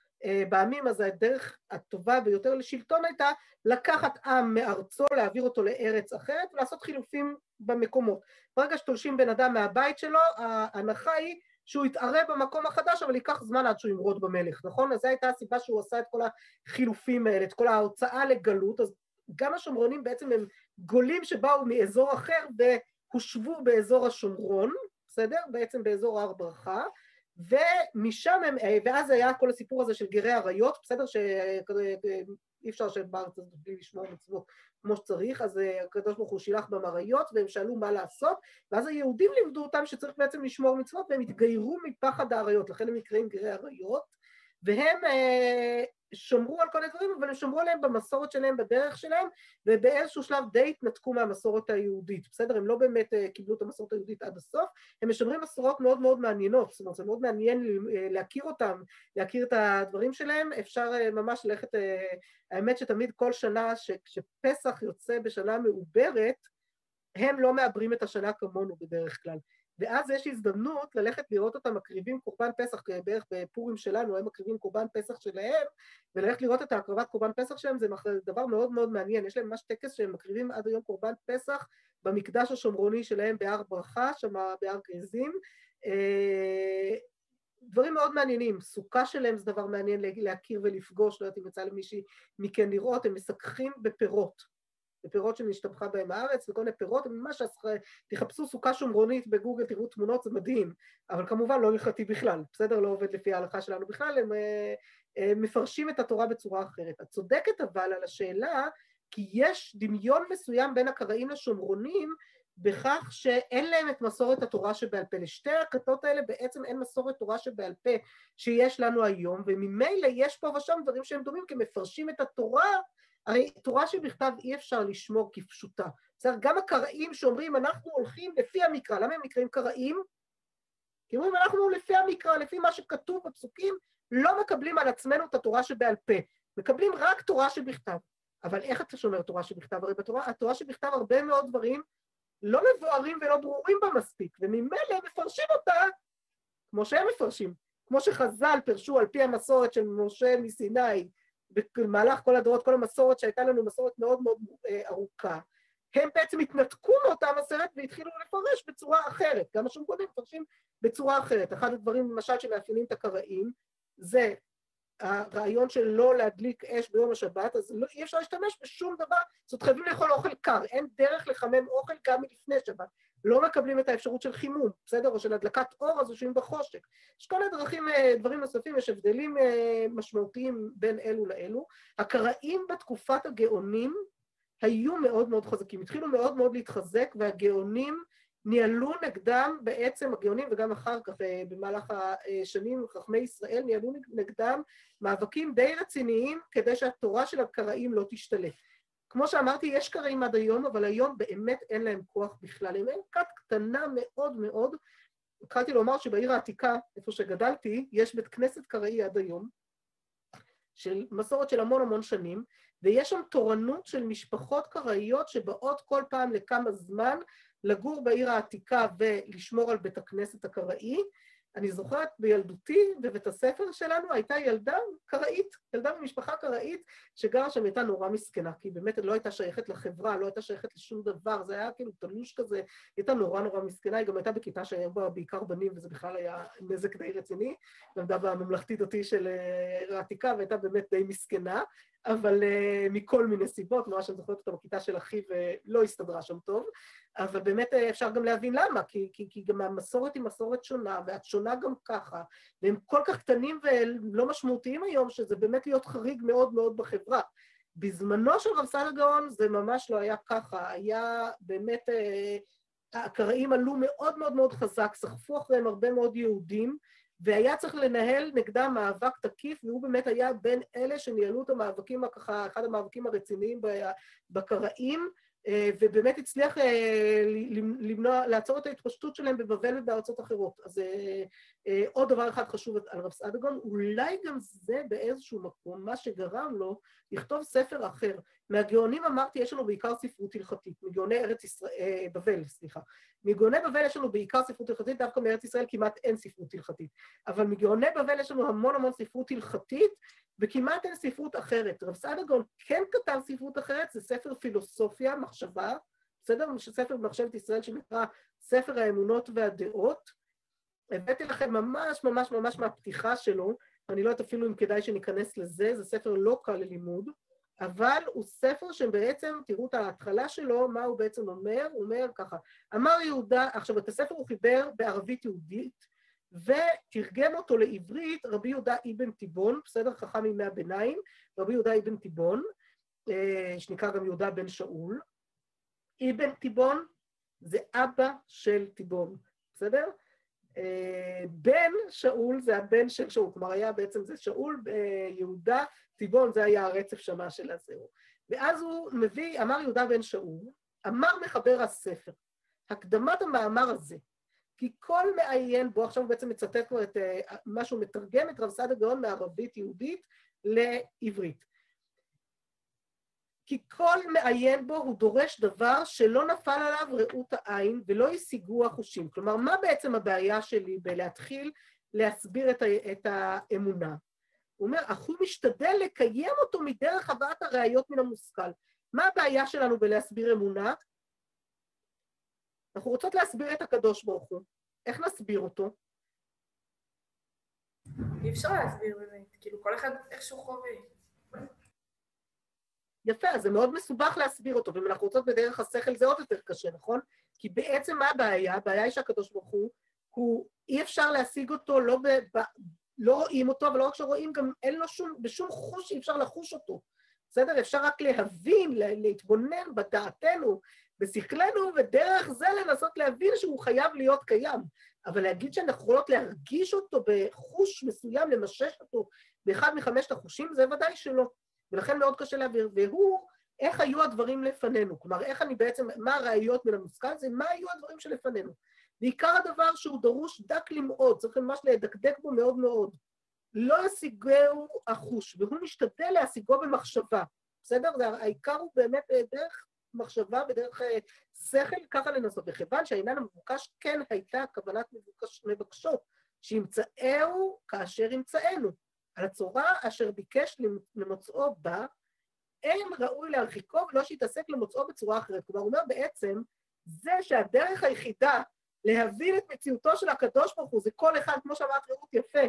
בעמים, אז הדרך הטובה ביותר לשלטון הייתה לקחת עם מארצו, להעביר אותו לארץ אחרת ולעשות חילופים במקומות. ברגע שתולשים בן אדם מהבית שלו, ההנחה היא שהוא יתערב במקום החדש, אבל ייקח זמן עד שהוא ימרוד במלך, נכון? אז זו הייתה הסיבה שהוא עשה את כל החילופים האלה, את כל ההוצאה לגלות, אז גם השומרונים בעצם הם גולים שבאו מאזור אחר והושבו באזור השומרון, בסדר? בעצם באזור הר ברכה, ומשם הם, ואז היה כל הסיפור הזה של גרי אריות, בסדר? שאי אפשר לשבת בארץ הזאת בלי לשמור מצוות כמו שצריך, אז אה, הקדוש ברוך הוא שילח בהם אריות והם שאלו מה לעשות, ואז היהודים לימדו אותם שצריך בעצם לשמור מצוות והם התגיירו מפחד האריות, לכן הם נקראים גרי אריות, והם אה, שמרו על כל מיני דברים, אבל הם שמרו עליהם במסורת שלהם, בדרך שלהם, ובאיזשהו שלב די התנתקו מהמסורת היהודית, בסדר? הם לא באמת uh, קיבלו את המסורת היהודית עד הסוף, הם משמרים מסורות מאוד מאוד מעניינות, זאת אומרת, זה מאוד מעניין אה, להכיר אותם, להכיר את הדברים שלהם, אפשר uh, ממש ללכת, האמת שתמיד כל שנה, כשפסח יוצא בשנה מעוברת, הם לא מעברים את השנה כמונו בדרך כלל. ואז יש הזדמנות ללכת לראות אותם מקריבים קורבן פסח, בערך בפורים שלנו, הם מקריבים קורבן פסח שלהם, וללכת לראות את ההקרבת קורבן פסח שלהם זה דבר מאוד מאוד מעניין, יש להם ממש טקס שהם מקריבים עד היום קורבן פסח במקדש השומרוני שלהם בהר ברכה, שם בהר גריזים, אה, דברים מאוד מעניינים, סוכה שלהם זה דבר מעניין להכיר ולפגוש, לא יודעת אם יצא למישהי מכן לראות, הם מסככים בפירות, בפירות שנשתבחה בהם הארץ, וכל מיני פירות, ממש, תחפשו סוכה שומרונית בגוגל, תראו תמונות, זה מדהים, אבל כמובן לא הלכתי בכלל, בסדר? לא עובד לפי ההלכה שלנו בכלל, הם הם מפרשים את התורה בצורה אחרת. את צודקת אבל על השאלה, כי יש דמיון מסוים בין הקראים לשומרונים, בכך שאין להם את מסורת התורה שבעל פה. לשתי הכתות האלה בעצם אין מסורת תורה שבעל פה שיש לנו היום, וממילא יש פה ושם דברים שהם דומים, כי מפרשים את התורה, הרי תורה שבכתב אי אפשר לשמור כפשוטה. בסדר, גם הקראים שאומרים אנחנו הולכים לפי המקרא, למה הם נקראים קראים? כי אומרים אנחנו לפי המקרא, לפי מה שכתוב בפסוקים, לא מקבלים על עצמנו את התורה שבעל פה, מקבלים רק תורה שבכתב. אבל איך אתה שומר תורה שבכתב? הרי בתורה, התורה שבכתב הרבה מאוד דברים לא מבוארים ולא ברורים בה מספיק, וממילא מפרשים אותה כמו שהם מפרשים. כמו שחז"ל פירשו על פי המסורת של משה מסיני, במהלך כל הדורות, כל המסורת שהייתה לנו מסורת מאוד מאוד אה, ארוכה, הם בעצם התנתקו מאותה מסורת והתחילו לפרש בצורה אחרת. גם השומרונים מפרשים בצורה אחרת. אחד הדברים, למשל, שמאפיינים את הקראים, זה הרעיון של לא להדליק אש ביום השבת, אז לא, אי אפשר להשתמש בשום דבר, זאת אומרת חייבים לאכול אוכל קר, אין דרך לחמם אוכל גם מלפני שבת. לא מקבלים את האפשרות של חימום, בסדר? או של הדלקת אור, אז יושבים בחושק. יש כל מיני דרכים, אה, דברים נוספים, יש הבדלים אה, משמעותיים בין אלו לאלו. הקראים בתקופת הגאונים היו מאוד מאוד חזקים, התחילו מאוד מאוד להתחזק, והגאונים ניהלו נגדם בעצם הגאונים וגם אחר כך אה, במהלך השנים חכמי ישראל ניהלו נגדם מאבקים די רציניים כדי שהתורה של הקראים לא תשתלט. כמו שאמרתי, יש קראים עד היום, אבל היום באמת אין להם כוח בכלל. הם כת קטנה מאוד מאוד. התחלתי לומר שבעיר העתיקה, איפה שגדלתי, יש בית כנסת קראי עד היום, של מסורת של המון המון שנים, ויש שם תורנות של משפחות קראיות שבאות כל פעם לכמה זמן לגור בעיר העתיקה ולשמור על בית הכנסת הקראי. אני זוכרת בילדותי, בבית הספר שלנו, הייתה ילדה קראית, ילדה ממשפחה קראית, שגרה שם הייתה נורא מסכנה, כי היא באמת לא הייתה שייכת לחברה, לא הייתה שייכת לשום דבר, זה היה כאילו תלוש כזה, היא הייתה נורא נורא מסכנה, היא גם הייתה בכיתה שהיו בה בעיקר בנים, וזה בכלל היה נזק די רציני, למדה בממלכתי-דתי של אה, העתיקה, והייתה באמת די מסכנה, אבל uh, מכל מיני סיבות, נורא שאני זוכרת אותה בכיתה של אחי ולא הסתדרה שם טוב, אבל באמת אה, אפשר גם להבין למה, כי, כי, כי גם המסורת היא מסורת שונה, ואת שונה גם ככה, והם כל כך קטנים ולא משמעותיים היום, שזה באמת להיות חריג מאוד מאוד בחברה. בזמנו של רב סעד הגאון זה ממש לא היה ככה, היה באמת, אה, הקראים עלו מאוד מאוד מאוד חזק, סחפו אחריהם הרבה מאוד יהודים, והיה צריך לנהל נגדם מאבק תקיף, והוא באמת היה בין אלה שניהלו את המאבקים, ככה, אחד המאבקים הרציניים בקראים, אה, ובאמת הצליח אה, למנוע, לעצור את ההתפשטות שלהם בבבל ובארצות אחרות. אז אה, עוד דבר אחד חשוב על רב סעדגון, אולי גם זה באיזשהו מקום מה שגרם לו לכתוב ספר אחר. מהגאונים אמרתי, יש לנו בעיקר ספרות הלכתית, מגאוני ארץ ישראל, בבל, סליחה. מגאוני בבל יש לנו בעיקר ספרות הלכתית, דווקא מארץ ישראל כמעט אין ספרות הלכתית. אבל מגאוני בבל יש לנו המון המון ספרות הלכתית, וכמעט אין ספרות אחרת. רב סעדגון כן כתב ספרות אחרת, זה ספר פילוסופיה, מחשבה, בסדר? ספר במחשבת ישראל שנקרא ספר האמונות והדעות. הבאתי לכם ממש ממש ממש מהפתיחה שלו, אני לא יודעת אפילו אם כדאי שניכנס לזה, זה ספר לא קל ללימוד, אבל הוא ספר שבעצם, תראו את ההתחלה שלו, מה הוא בעצם אומר? הוא אומר ככה, אמר יהודה, עכשיו את הספר הוא חיבר בערבית יהודית, ותרגם אותו לעברית רבי יהודה אבן תיבון, בסדר? חכם מימי הביניים, רבי יהודה אבן תיבון, אה, שנקרא גם יהודה בן שאול. אבן תיבון זה אבא של תיבון, בסדר? אה, בן שאול זה הבן של שאול, כלומר היה בעצם זה שאול, אה, יהודה, תיבון, זה היה הרצף שמה של הזהו. ואז הוא מביא, אמר יהודה בן שאול, אמר מחבר הספר, הקדמת המאמר הזה, כי כל מעיין בו, עכשיו הוא בעצם מצטט כבר את אה, מה שהוא מתרגם את רב סעדה גאון מערבית יהודית לעברית. כי כל מעיין בו הוא דורש דבר שלא נפל עליו ראות העין ולא השיגו החושים. כלומר, מה בעצם הבעיה שלי בלהתחיל להסביר את, ה- את האמונה? הוא אומר, אך הוא משתדל לקיים אותו מדרך הבאת הראיות מן המושכל. מה הבעיה שלנו בלהסביר אמונה? אנחנו רוצות להסביר את הקדוש ברוך הוא. איך נסביר אותו? אי אפשר להסביר באמת, כאילו כל אחד איכשהו חווה. יפה, אז זה מאוד מסובך להסביר אותו, ואם אנחנו רוצות בדרך השכל זה עוד יותר קשה, נכון? כי בעצם מה הבעיה? הבעיה היא שהקדוש ברוך הוא, הוא אי אפשר להשיג אותו, לא, לא רואים אותו, אבל לא רק שרואים, גם אין לו שום, בשום חוש אי אפשר לחוש אותו. בסדר? אפשר רק להבין, להתבונן בדעתנו, בשכלנו, ודרך זה לנסות להבין שהוא חייב להיות קיים. אבל להגיד שאנחנו יכולות להרגיש אותו בחוש מסוים, למשש אותו באחד מחמשת החושים, זה ודאי שלא. ולכן מאוד קשה להעביר. והוא, איך היו הדברים לפנינו? כלומר, איך אני בעצם, מה הראיות מן המושכל? זה מה היו הדברים שלפנינו. ועיקר הדבר שהוא דרוש דק למאוד, צריך ממש לדקדק בו מאוד מאוד. לא ישיגהו החוש, והוא משתדל להשיגו במחשבה, בסדר? העיקר הוא באמת דרך מחשבה בדרך אה, שכל, ככה לנסות. וכיוון שהעניין המבוקש כן הייתה כוונת מבוקש, מבקשו, שימצאהו כאשר ימצאנו. על הצורה אשר ביקש למוצאו בה, אין ראוי להרחיקו ולא שיתעסק למוצאו בצורה אחרת. כלומר, הוא אומר בעצם, זה שהדרך היחידה להבין את מציאותו של הקדוש ברוך הוא, זה כל אחד, כמו שאמרת רעות יפה,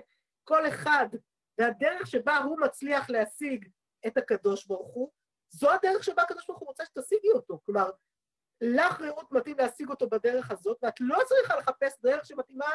כל אחד, והדרך שבה הוא מצליח להשיג את הקדוש ברוך הוא, זו הדרך שבה הקדוש ברוך הוא רוצה שתשיגי אותו. כלומר, לך רעות מתאים להשיג אותו בדרך הזאת, ואת לא צריכה לחפש דרך שמתאימה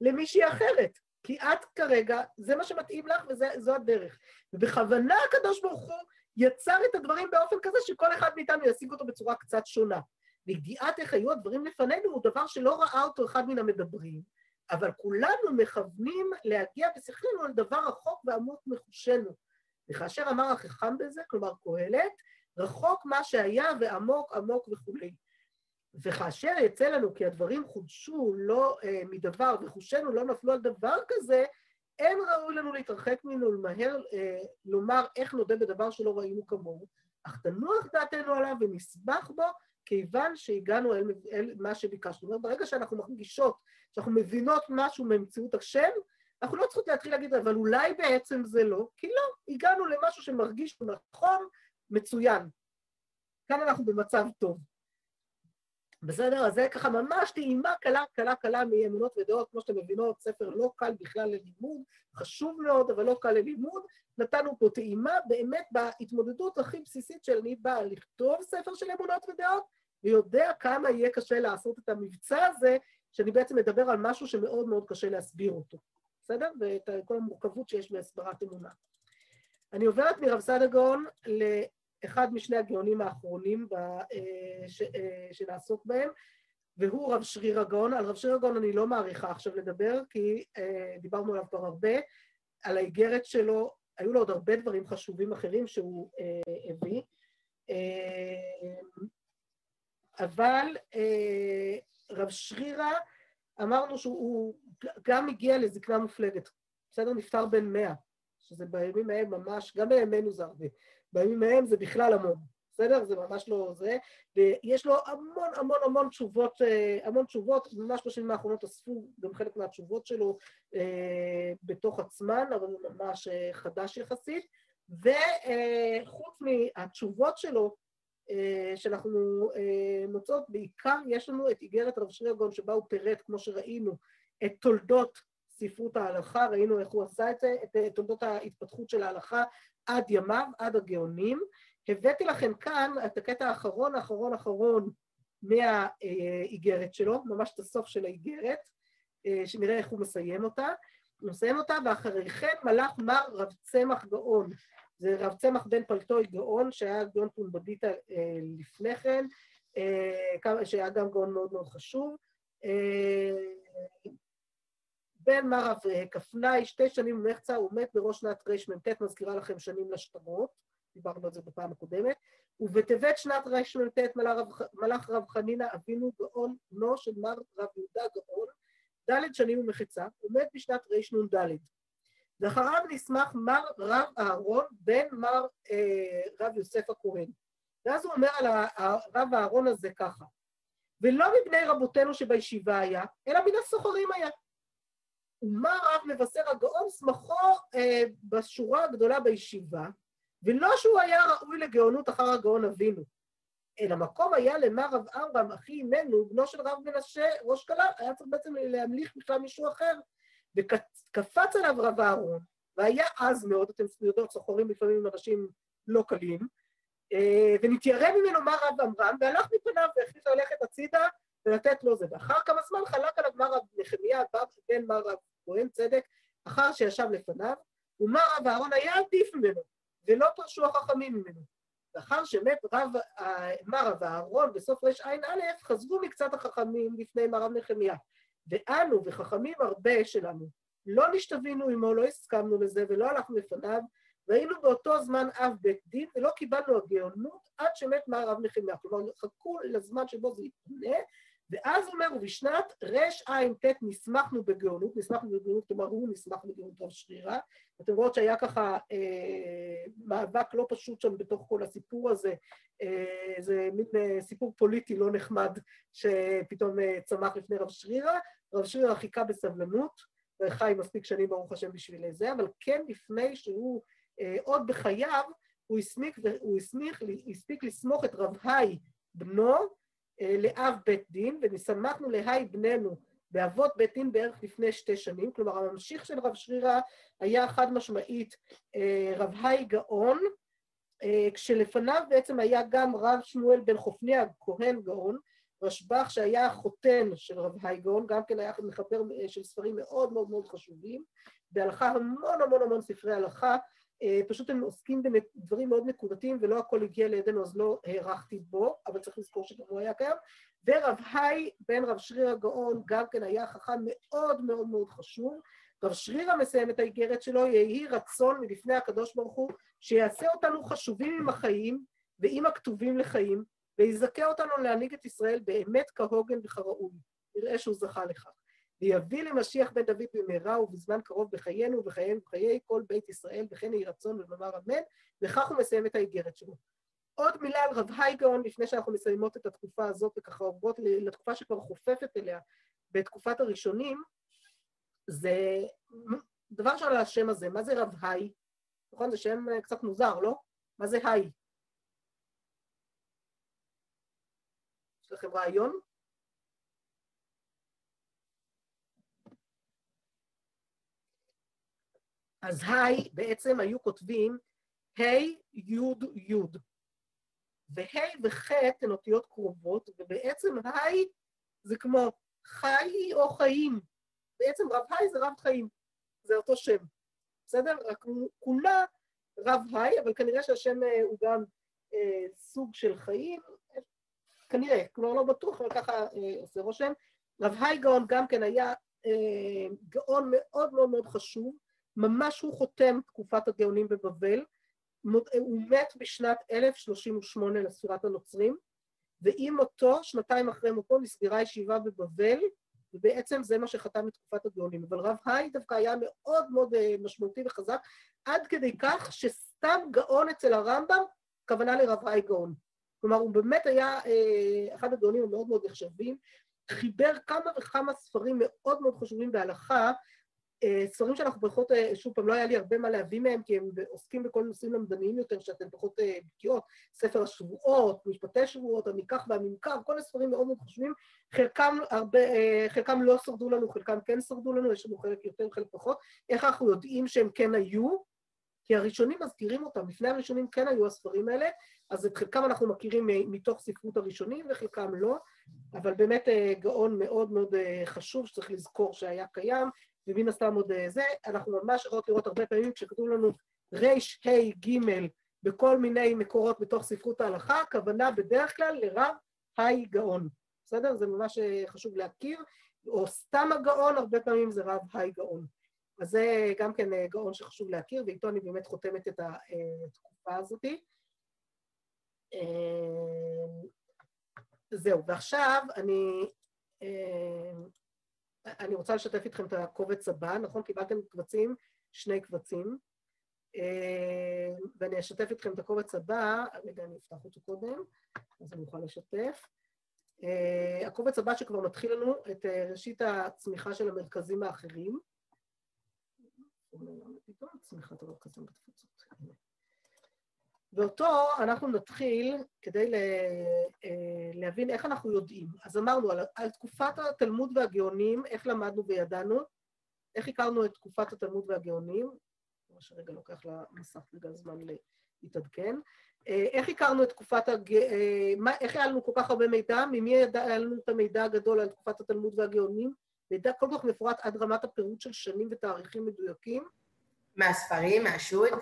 למישהי אחרת, כי את כרגע, זה מה שמתאים לך וזו הדרך. ובכוונה הקדוש ברוך הוא יצר את הדברים באופן כזה שכל אחד מאיתנו ישיג אותו בצורה קצת שונה. וידיעת איך היו הדברים לפנינו הוא דבר שלא ראה אותו אחד מן המדברים, אבל כולנו מכוונים להגיע בשכלנו על דבר רחוק ועמוק מחושנו. וכאשר אמר החכם בזה, כלומר קהלת, רחוק מה שהיה ועמוק עמוק וכולי. וכאשר יצא לנו כי הדברים חודשו לא אה, מדבר וחושנו לא נפלו על דבר כזה, אין ראוי לנו להתרחק ממנו ולמהר אה, לומר איך נודה בדבר שלא ראינו כמוהו, אך תנוח דעתנו עליו ונסבח בו, כיוון שהגענו אל, אל מה שביקשנו. זאת אומרת, ברגע שאנחנו מרגישות, שאנחנו מבינות משהו ממציאות השם, אנחנו לא צריכות להתחיל להגיד, אבל אולי בעצם זה לא, כי לא, הגענו למשהו שמרגיש נכון, מצוין. כאן אנחנו במצב טוב. בסדר? אז זה ככה ממש טעימה קלה, קלה, קלה מאמונות ודעות, כמו שאתם מבינות, ספר לא קל בכלל ללימוד, חשוב מאוד, אבל לא קל ללימוד. נתנו פה טעימה באמת בהתמודדות הכי בסיסית של אני באה לכתוב ספר של אמונות ודעות, ויודע כמה יהיה קשה לעשות את המבצע הזה, שאני בעצם מדבר על משהו שמאוד מאוד קשה להסביר אותו. בסדר? ואת כל המורכבות שיש בהסברת אמונה. אני עוברת מרב סדגון לאחד משני הגאונים האחרונים אה, אה, שנעסוק בהם, והוא רב שריר הגאון. על רב שריר הגאון אני לא מעריכה עכשיו לדבר, כי אה, דיברנו עליו כבר הרבה, על האיגרת שלו, היו לו עוד הרבה דברים חשובים אחרים שהוא הביא, אבל רב שרירה, אמרנו שהוא גם הגיע לזקנה מופלגת, בסדר? נפטר בן מאה, שזה בימים ההם ממש, גם בימינו זה הרבה, בימים ההם זה בכלל המון, בסדר? זה ממש לא זה, ויש לו המון המון המון תשובות, אה, המון תשובות, ממש בשנים האחרונות אספו גם חלק מהתשובות שלו אה, בתוך עצמן, אבל הוא ממש אה, חדש יחסית, וחוץ מהתשובות שלו, שאנחנו מוצאות, בעיקר יש לנו את איגרת רב שריגון שבה הוא פירט, כמו שראינו, את תולדות ספרות ההלכה, ראינו איך הוא עשה את זה, את תולדות ההתפתחות של ההלכה עד ימיו, עד הגאונים. הבאתי לכם כאן את הקטע האחרון, האחרון האחרון מהאיגרת שלו, ממש את הסוף של האיגרת, שנראה איך הוא מסיים אותה. הוא מסיים אותה, ואחרי כן מלאך מר רב צמח גאון. זה רב צמח בן פלטוי גאון, שהיה גאון פומבדיטה לפני כן, שהיה גם גאון מאוד מאוד חשוב. בן מרב כפנאי, שתי שנים ומחצה, הוא מת בראש שנת רמ"ט, מזכירה לכם שנים לשטרות, דיברנו על זה בפעם הקודמת, ובטבת שנת רמ"ט מלאך רב חנינא אבינו גאון, בנו של מר רב יהודה גאון, ד' שנים ומחצה, הוא מת בשנת רנ"ד. ואחריו נסמך מר רב אהרון, בן מר אה, רב יוסף הכהן. ואז הוא אומר על הרב אהרון הזה ככה, ולא מבני רבותינו שבישיבה היה, אלא מן הסוחרים היה. ומה רב מבשר הגאון שמחו אה, בשורה הגדולה בישיבה, ולא שהוא היה ראוי לגאונות אחר הגאון אבינו, אלא מקום היה למר רב אברהם, אחי אימנו, בנו של רב מנשה, ראש כלה, היה צריך בעצם להמליך בכלל מישהו אחר. וקפץ עליו רב אהרון, והיה עז מאוד, אתם יודעות, סוחרים לפעמים עם אנשים לא קלים, אה, ונתיירא ממנו מה רב עמרם, והלך מפניו והחליט ללכת הצידה ולתת לו זה. ואחר כמה זמן חלק עליו מר רב נחמיה, בן מר רב כהן צדק, אחר שישב לפניו, ומר רב אהרון היה עדיף ממנו, ולא פרשו החכמים ממנו. לאחר שמת רב, מר רב אהרון בסוף רע"א, חזרו מקצת החכמים לפני מר רב נחמיה. ואנו וחכמים הרבה שלנו, לא נשתווינו עמו, לא הסכמנו לזה ולא הלכנו לפניו, והיינו באותו זמן אב בית דין ולא קיבלנו הגאונות עד שמת רב נחמיה. כלומר, חכו לזמן שבו זה יתפנה, ואז אומר, ובשנת רע"ט נסמכנו בגאונות, נסמכנו בגאונות, כלומר הוא נסמך בגאונות רב שרירה. אתם רואות שהיה ככה אה, מאבק לא פשוט שם בתוך כל הסיפור הזה, אה, זה מין אה, סיפור פוליטי לא נחמד שפתאום אה, צמח לפני רב שרירה. רב שרירה חיכה בסבלנות, וחי מספיק שנים ברוך השם בשביל זה, אבל כן לפני שהוא אה, עוד בחייו, הוא הסמיך, הוא הסמיך, הספיק לסמוך את רב היי בנו לאב בית דין, ונשמחנו להי בננו באבות בית דין בערך לפני שתי שנים, כלומר הממשיך של רב שרירה היה חד משמעית אה, רב היי גאון, כשלפניו בעצם היה גם רב שמואל בן חופני הכהן גאון, רשב"ח שהיה חותן של רב היי גאון, גם כן היה מחבר של ספרים מאוד מאוד מאוד חשובים, בהלכה המון המון המון ספרי הלכה, אה, פשוט הם עוסקים בדברים מאוד נקודתיים ולא הכל הגיע לידינו אז לא הערכתי בו, אבל צריך לזכור שגם הוא היה קיים. ורב היי בן רב שריר הגאון גם כן היה חכם מאוד מאוד מאוד חשוב. רב שרירא מסיים את האיגרת שלו, יהי רצון מלפני הקדוש ברוך הוא שיעשה אותנו חשובים עם החיים ועם הכתובים לחיים, ויזכה אותנו להנהיג את ישראל באמת כהוגן וכראוי. נראה שהוא זכה לכך. ויביא למשיח בן דוד במהרה ובזמן קרוב בחיינו ובחיינו ובחיי כל בית ישראל, וכן יהי רצון ונאמר אמן, וכך הוא מסיים את האיגרת שלו. עוד מילה על רב הייגאון לפני שאנחנו מסיימות את התקופה הזאת וככה עוברות לתקופה שכבר חופפת אליה בתקופת הראשונים, זה דבר ראשון על השם הזה, מה זה רב היי? נכון? זה שם קצת מוזר, לא? מה זה היי? יש לכם רעיון? אז היי בעצם היו כותבים ה' י' י', וה' וח' הן אותיות קרובות, ובעצם היי זה כמו חי או חיים. בעצם רב היי זה רב חיים, זה אותו שם, בסדר? רק כולה רב היי, אבל כנראה שהשם אה, הוא גם אה, סוג של חיים, כנראה, כלומר לא בטוח, אבל ככה אה, עושה רושם. רב היי גאון גם כן היה אה, גאון מאוד מאוד מאוד חשוב, ממש הוא חותם תקופת הגאונים בבבל, הוא מת בשנת 1038 לספירת הנוצרים, ועם מותו, שנתיים אחרי מותו, נסגרה ישיבה בבבל, ובעצם זה מה שחתם את תקופת הגאונים. אבל רב היי דווקא היה מאוד מאוד אה, משמעותי וחזק, עד כדי כך שסתם גאון אצל הרמב"ם, כוונה לרב היי גאון. כלומר, הוא באמת היה אה, אחד הגאונים המאוד מאוד נחשבים, חיבר כמה וכמה ספרים מאוד מאוד חשובים בהלכה, ספרים שאנחנו פחות, אה, שוב פעם, לא היה לי הרבה מה להביא מהם, כי הם עוסקים בכל נושאים למדניים יותר, שאתן פחות אה, בקיאות, ספר השבועות, משפטי שבועות, המיקח והממכר, כל הספרים מאוד מאוד חשובים, חלקם, הרבה, חלקם לא שרדו לנו, חלקם כן שרדו לנו, יש לנו חלק יותר, חלק פחות. איך אנחנו יודעים שהם כן היו? כי הראשונים מזכירים אותם, לפני הראשונים כן היו הספרים האלה, אז את חלקם אנחנו מכירים מתוך ספרות הראשונים וחלקם לא, אבל באמת גאון מאוד מאוד חשוב שצריך לזכור שהיה קיים, ומן הסתם עוד אה, זה, אנחנו ממש יכולות לראות הרבה פעמים כשכתוב לנו ר"ה ג' בכל מיני מקורות בתוך ספרות ההלכה, הכוונה בדרך כלל לרב היי גאון, בסדר? זה ממש אה, חשוב להכיר, או סתם הגאון, הרבה פעמים זה רב היי גאון. אז זה גם כן אה, גאון שחשוב להכיר, ואיתו אני באמת חותמת את התקופה הזאתי. זהו, ועכשיו אני אני רוצה לשתף איתכם את הקובץ הבא, נכון? קיבלתם קבצים, שני קבצים, אה, ואני אשתף איתכם את הקובץ הבא, רגע, אני אפתח אותו קודם, אז אני אוכל לשתף. אה, הקובץ הבא שכבר מתחיל לנו את אה, ראשית הצמיחה של המרכזים האחרים. צמיחת המרכזים בתפוצות. ואותו אנחנו נתחיל כדי אה, להבין איך אנחנו יודעים. אז אמרנו על, על תקופת התלמוד והגאונים, איך למדנו וידענו? איך הכרנו את תקופת התלמוד והגאונים? מה שרגע לוקח למסך בגלל זמן להתעדכן. אה, איך הכרנו את תקופת הג... אה, איך היה לנו כל כך הרבה מידע? ממי היה לנו את המידע הגדול על תקופת התלמוד והגאונים? מידע כל כך מפורט עד רמת הפירוט של שנים ותאריכים מדויקים? מהספרים, מהשו"ת?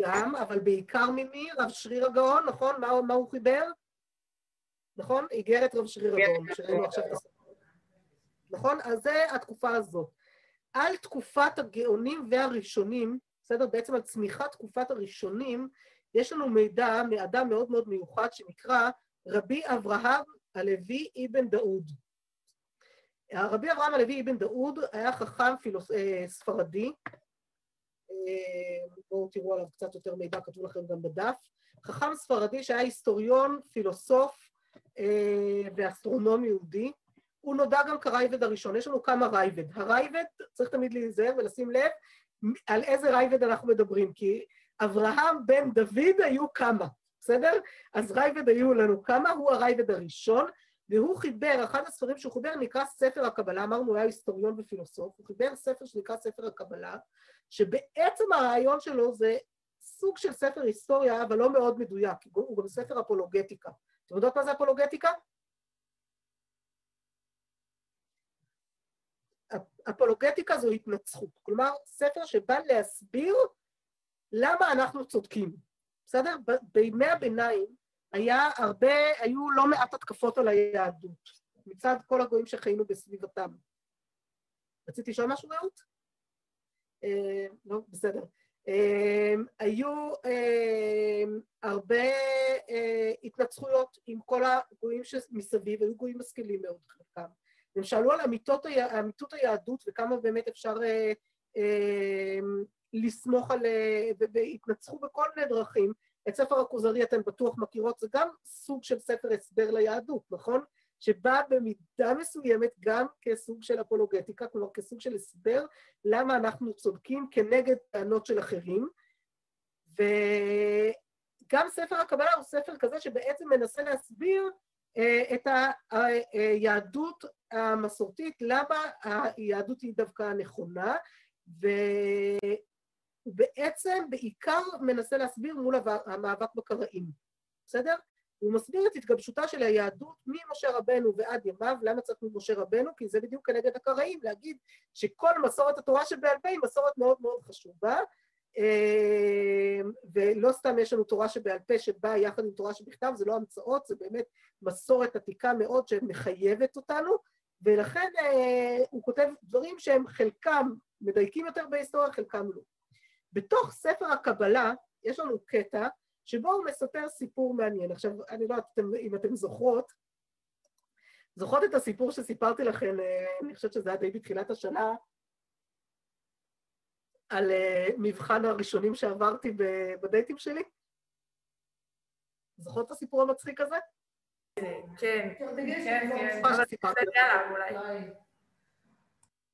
גם, אבל בעיקר ממי? רב שריר הגאון, נכון? מה, מה הוא חיבר? נכון? איגרת רב שריר הגאון, שראינו עכשיו את הספר. נכון? אז זה התקופה הזאת. על תקופת הגאונים והראשונים, בסדר? בעצם על צמיחת תקופת הראשונים, יש לנו מידע מאדם מאוד מאוד מיוחד שנקרא רבי אברהם הלוי אבן דאוד. רבי אברהם הלוי אבן דאוד היה חכם פילוס... אה, ספרדי, בואו תראו עליו קצת יותר מידע, כתוב לכם גם בדף, חכם ספרדי שהיה היסטוריון, פילוסוף אה, ואסטרונום יהודי, הוא נודע גם כראב"ד הראשון. יש לנו כמה ראב"ד. הראב"ד, צריך תמיד להיזהר ולשים לב על איזה ראב"ד אנחנו מדברים, כי אברהם בן דוד היו כמה, בסדר? אז ראב"ד היו לנו כמה, הוא הראב"ד הראשון, והוא חיבר, אחד הספרים שהוא חיבר נקרא ספר הקבלה, אמרנו, הוא היה היסטוריון ופילוסוף, הוא חיבר ספר שנקרא ספר הקבלה, שבעצם הרעיון שלו זה סוג של ספר היסטוריה, אבל לא מאוד מדויק, הוא גם ספר אפולוגטיקה. אתם יודעות מה זה אפולוגטיקה? אפולוגטיקה זו התנצחות, כלומר ספר שבא להסביר למה אנחנו צודקים, בסדר? בימי הביניים היה הרבה, היו לא מעט התקפות על היהדות מצד כל הגויים שחיינו בסביבתם. רציתי לשאול משהו, רעות? לא, בסדר. אה, היו אה, הרבה התנצחויות עם כל הגויים שמסביב, היו גויים משכילים מאוד חלקם. הם שאלו על אמיתות, אמיתות היהדות וכמה באמת אפשר לסמוך על... והתנצחו בכל מיני דרכים. את ספר הכוזרי אתן בטוח מכירות, זה גם סוג של ספר הסבר ליהדות, נכון? שבא במידה מסוימת גם כסוג של אפולוגטיקה, כלומר כסוג של הסבר למה אנחנו צודקים כנגד טענות של אחרים. וגם ספר הקבלה הוא ספר כזה שבעצם מנסה להסביר אה, את היהדות המסורתית, למה היהדות היא דווקא הנכונה, ובעצם בעיקר מנסה להסביר מול המאבק בקראים, בסדר? הוא מסביר את התגבשותה של היהדות ממשה רבנו ועד ימיו, למה צריך ממשה רבנו? כי זה בדיוק כנגד הקראים, להגיד שכל מסורת התורה שבעל פה היא מסורת מאוד מאוד חשובה, אמ, ולא סתם יש לנו תורה שבעל פה שבאה יחד עם תורה שבכתב, זה לא המצאות, זה באמת מסורת עתיקה מאוד שמחייבת אותנו, ולכן אה, הוא כותב דברים שהם חלקם מדייקים יותר בהיסטוריה, חלקם לא. בתוך ספר הקבלה יש לנו קטע שבו הוא מספר סיפור מעניין. עכשיו, אני לא יודעת אם אתם זוכרות, זוכרות את הסיפור שסיפרתי לכם, אה, אני חושבת שזה היה די בתחילת השנה, על uh, מבחן הראשונים שעברתי בדייטים שלי? זוכרות את הסיפור המצחיק הזה? כן, כן, כן.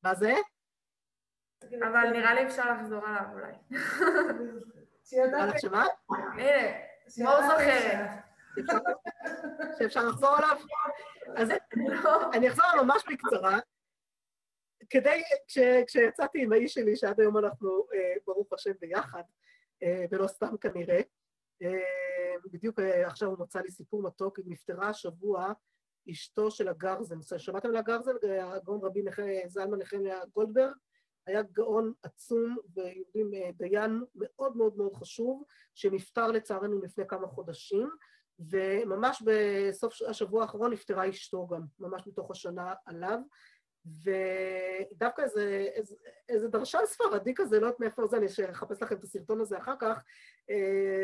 מה זה? אבל נראה לי אפשר לחזור עליו אולי. על שמה? הנה, מור זוכרת. שאפשר לחזור עליו? אז אני אחזור ממש בקצרה. כדי, כש, כשיצאתי עם האיש שלי, שעד היום אנחנו, אה, ברוך השם, ביחד, אה, ולא סתם כנראה, אה, בדיוק אה, עכשיו הוא מצא לי סיפור מתוק, היא נפטרה השבוע, אשתו של הגרזן. שמעתם על הגרזן? הגאון רבי זלמן נחמיה גולדברג? היה גאון עצום ויהודים אה, דיין מאוד מאוד מאוד חשוב, שנפטר לצערנו לפני כמה חודשים, וממש בסוף השבוע האחרון נפטרה אשתו גם, ממש מתוך השנה עליו. ודווקא איזה, איזה, איזה דרשן ספרדי כזה, לא יודעת מאיפה זה, אני אחפש לכם את הסרטון הזה אחר כך,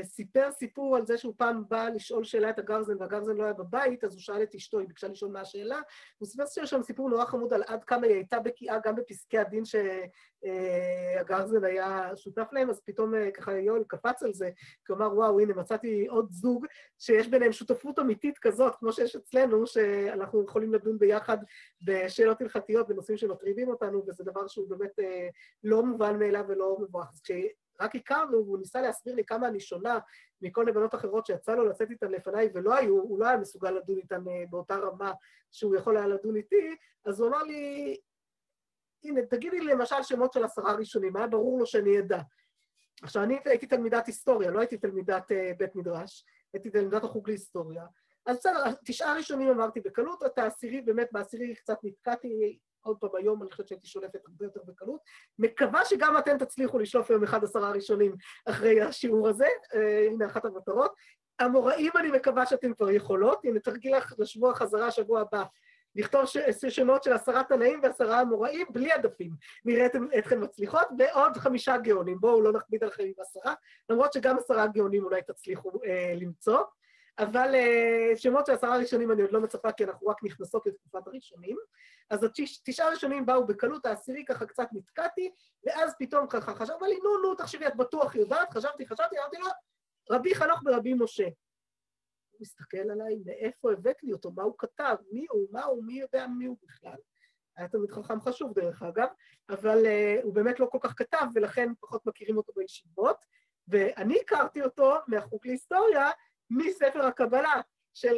סיפר סיפור על זה שהוא פעם בא לשאול שאלה את הגרזן, והגרזן לא היה בבית, אז הוא שאל את אשתו, היא ביקשה לשאול מה השאלה, הוא סיפר שיש שם סיפור נורא חמוד על עד כמה היא הייתה בקיאה גם בפסקי הדין שהגרזן אה, היה שותף להם, אז פתאום אה, ככה יואל קפץ על זה, כי הוא אמר, וואו, הנה, מצאתי עוד זוג שיש ביניהם שותפות אמיתית כזאת, כמו שיש אצלנו, שאנחנו יכולים לדון ביחד בשאלות הלכתיות, בנושאים שמטרידים אותנו, וזה דבר שהוא באמת אה, לא מובן מאליו ולא מבורך. אז כשרק הכרנו, והוא ניסה להסביר לי כמה אני שונה מכל נבלות אחרות שיצא לו לצאת איתן לפניי, ולא היו, הוא לא היה מסוגל לדון איתן אה, באותה רמה שהוא יכול היה לדון איתי, אז הוא אמר לי, הנה, תגידי לי למשל שמות של עשרה ראשונים, היה ברור לו שאני אדע. עכשיו, אני הייתי תלמידת היסטוריה, לא הייתי תלמידת uh, בית מדרש, הייתי תלמידת החוג להיסטוריה. אז בסדר, תשעה ראשונים אמרתי בקלות, את העשירי, באמת בעשירי קצת נתקעתי, עוד פעם היום אני חושבת שהייתי שולפת הרבה יותר בקלות. מקווה שגם אתם תצליחו לשלוף היום אחד עשרה ראשונים אחרי השיעור הזה, אה, הנה אחת המטרות. המוראים אני מקווה שאתם כבר יכולות, הנה תרגיל לך לשבוע חזרה שבוע הבא, לכתוב ש... שמות של עשרה תנאים ועשרה אמוראים בלי הדפים. נראה אתכם מצליחות, ועוד חמישה גאונים. בואו לא נכביד עליכם עם עשרה, למרות שגם עשרה גאונים אולי תצליחו אה, למצוא. אבל אה, שמות של עשרה ראשונים אני עוד לא מצפה, כי אנחנו רק נכנסות לתקופת הראשונים. אז התשעה ראשונים באו בקלות, העשירי ככה קצת נתקעתי, ואז פתאום ככה חשב, אמר לי, נו, נו, תחשבי, את בטוח יודעת, חשבתי, חשבתי, אמרתי לו, רבי חנוך ברבי משה. הוא מסתכל עליי, מאיפה הבאת לי אותו, מה הוא כתב, מי הוא, מה הוא, מי יודע מי הוא בכלל. היה תמיד חכם חשוב דרך אגב, אבל uh, הוא באמת לא כל כך כתב, ולכן פחות מכירים אותו בישיבות. ואני הכרתי אותו מהחוג להיסטוריה, מספר הקבלה של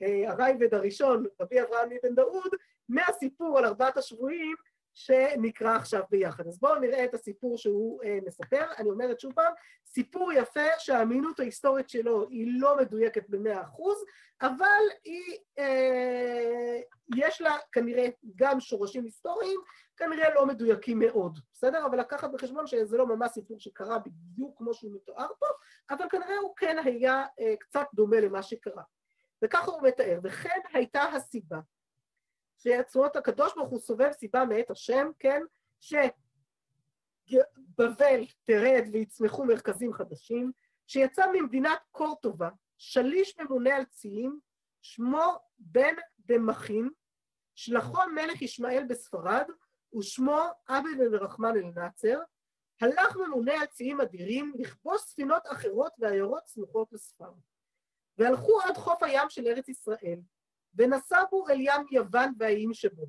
הרייבד הראשון, רבי אברהם אבן דאוד, מהסיפור על ארבעת השבויים שנקרא עכשיו ביחד. אז בואו נראה את הסיפור שהוא אה, מספר. אני אומרת שוב פעם, סיפור יפה שהאמינות ההיסטורית שלו היא לא מדויקת במאה אחוז, אבל היא, אה, יש לה כנראה גם שורשים היסטוריים, כנראה לא מדויקים מאוד, בסדר? אבל לקחת בחשבון שזה לא ממש סיפור שקרה בדיוק כמו שהוא מתואר פה, אבל כנראה הוא כן היה אה, קצת דומה למה שקרה. וככה הוא מתאר, וכן הייתה הסיבה שיצרות הקדוש ברוך הוא סובב סיבה מאת השם, כן? שבבל תרד ויצמחו מרכזים חדשים, שיצא ממדינת קורטובה, שליש ממונה על ציים, שמו בן דמכין, שלחו מלך ישמעאל בספרד, ושמו עבד אל רחמן אל נאצר, הלך ממונה על ציים אדירים לכבוש ספינות אחרות ועיירות סמוכות לספר. והלכו עד חוף הים של ארץ ישראל, ונסבו אל ים יוון והאיים שבו.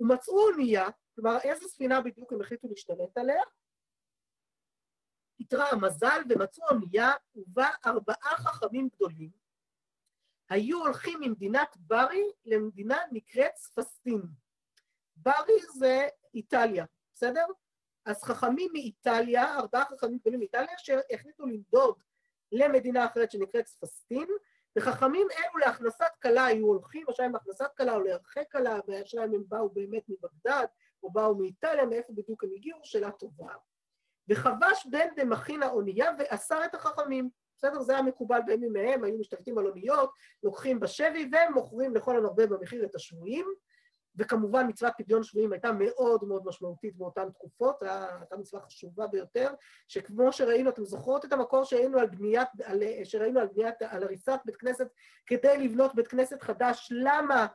ומצאו אונייה, כלומר איזה ספינה בדיוק הם החליטו להשתלט עליה? התרע המזל ומצאו אונייה ובה ארבעה חכמים גדולים. היו הולכים ממדינת ברי למדינה נקראת ספסטין. ברי זה איטליה, בסדר? אז חכמים מאיטליה, ארבעה חכמים גדולים מאיטליה, שהחליטו לנדוד למדינה אחרת שנקראת ספסטין, וחכמים אלו להכנסת כלה היו הולכים, עכשיו עם הכנסת כלה או להרחק כלה, והשאלה הם באו באמת מבגדד, או באו מאיטליה, מאיפה בדיוק הם הגיעו, שאלה טובה. וחבש בן דמכין האונייה ואסר את החכמים. בסדר? זה היה מקובל בימים מהם, היו משתלטים על אוניות, לוקחים בשבי ומוכרים לכל הנרבה במחיר את השבויים. וכמובן מצוות פדיון שבויים הייתה מאוד מאוד משמעותית באותן תקופות, הייתה מצווה חשובה ביותר, שכמו שראינו, אתם זוכרות את המקור שראינו על בניית, על, שראינו על בניית, על הריסת בית כנסת כדי לבנות בית כנסת חדש, למה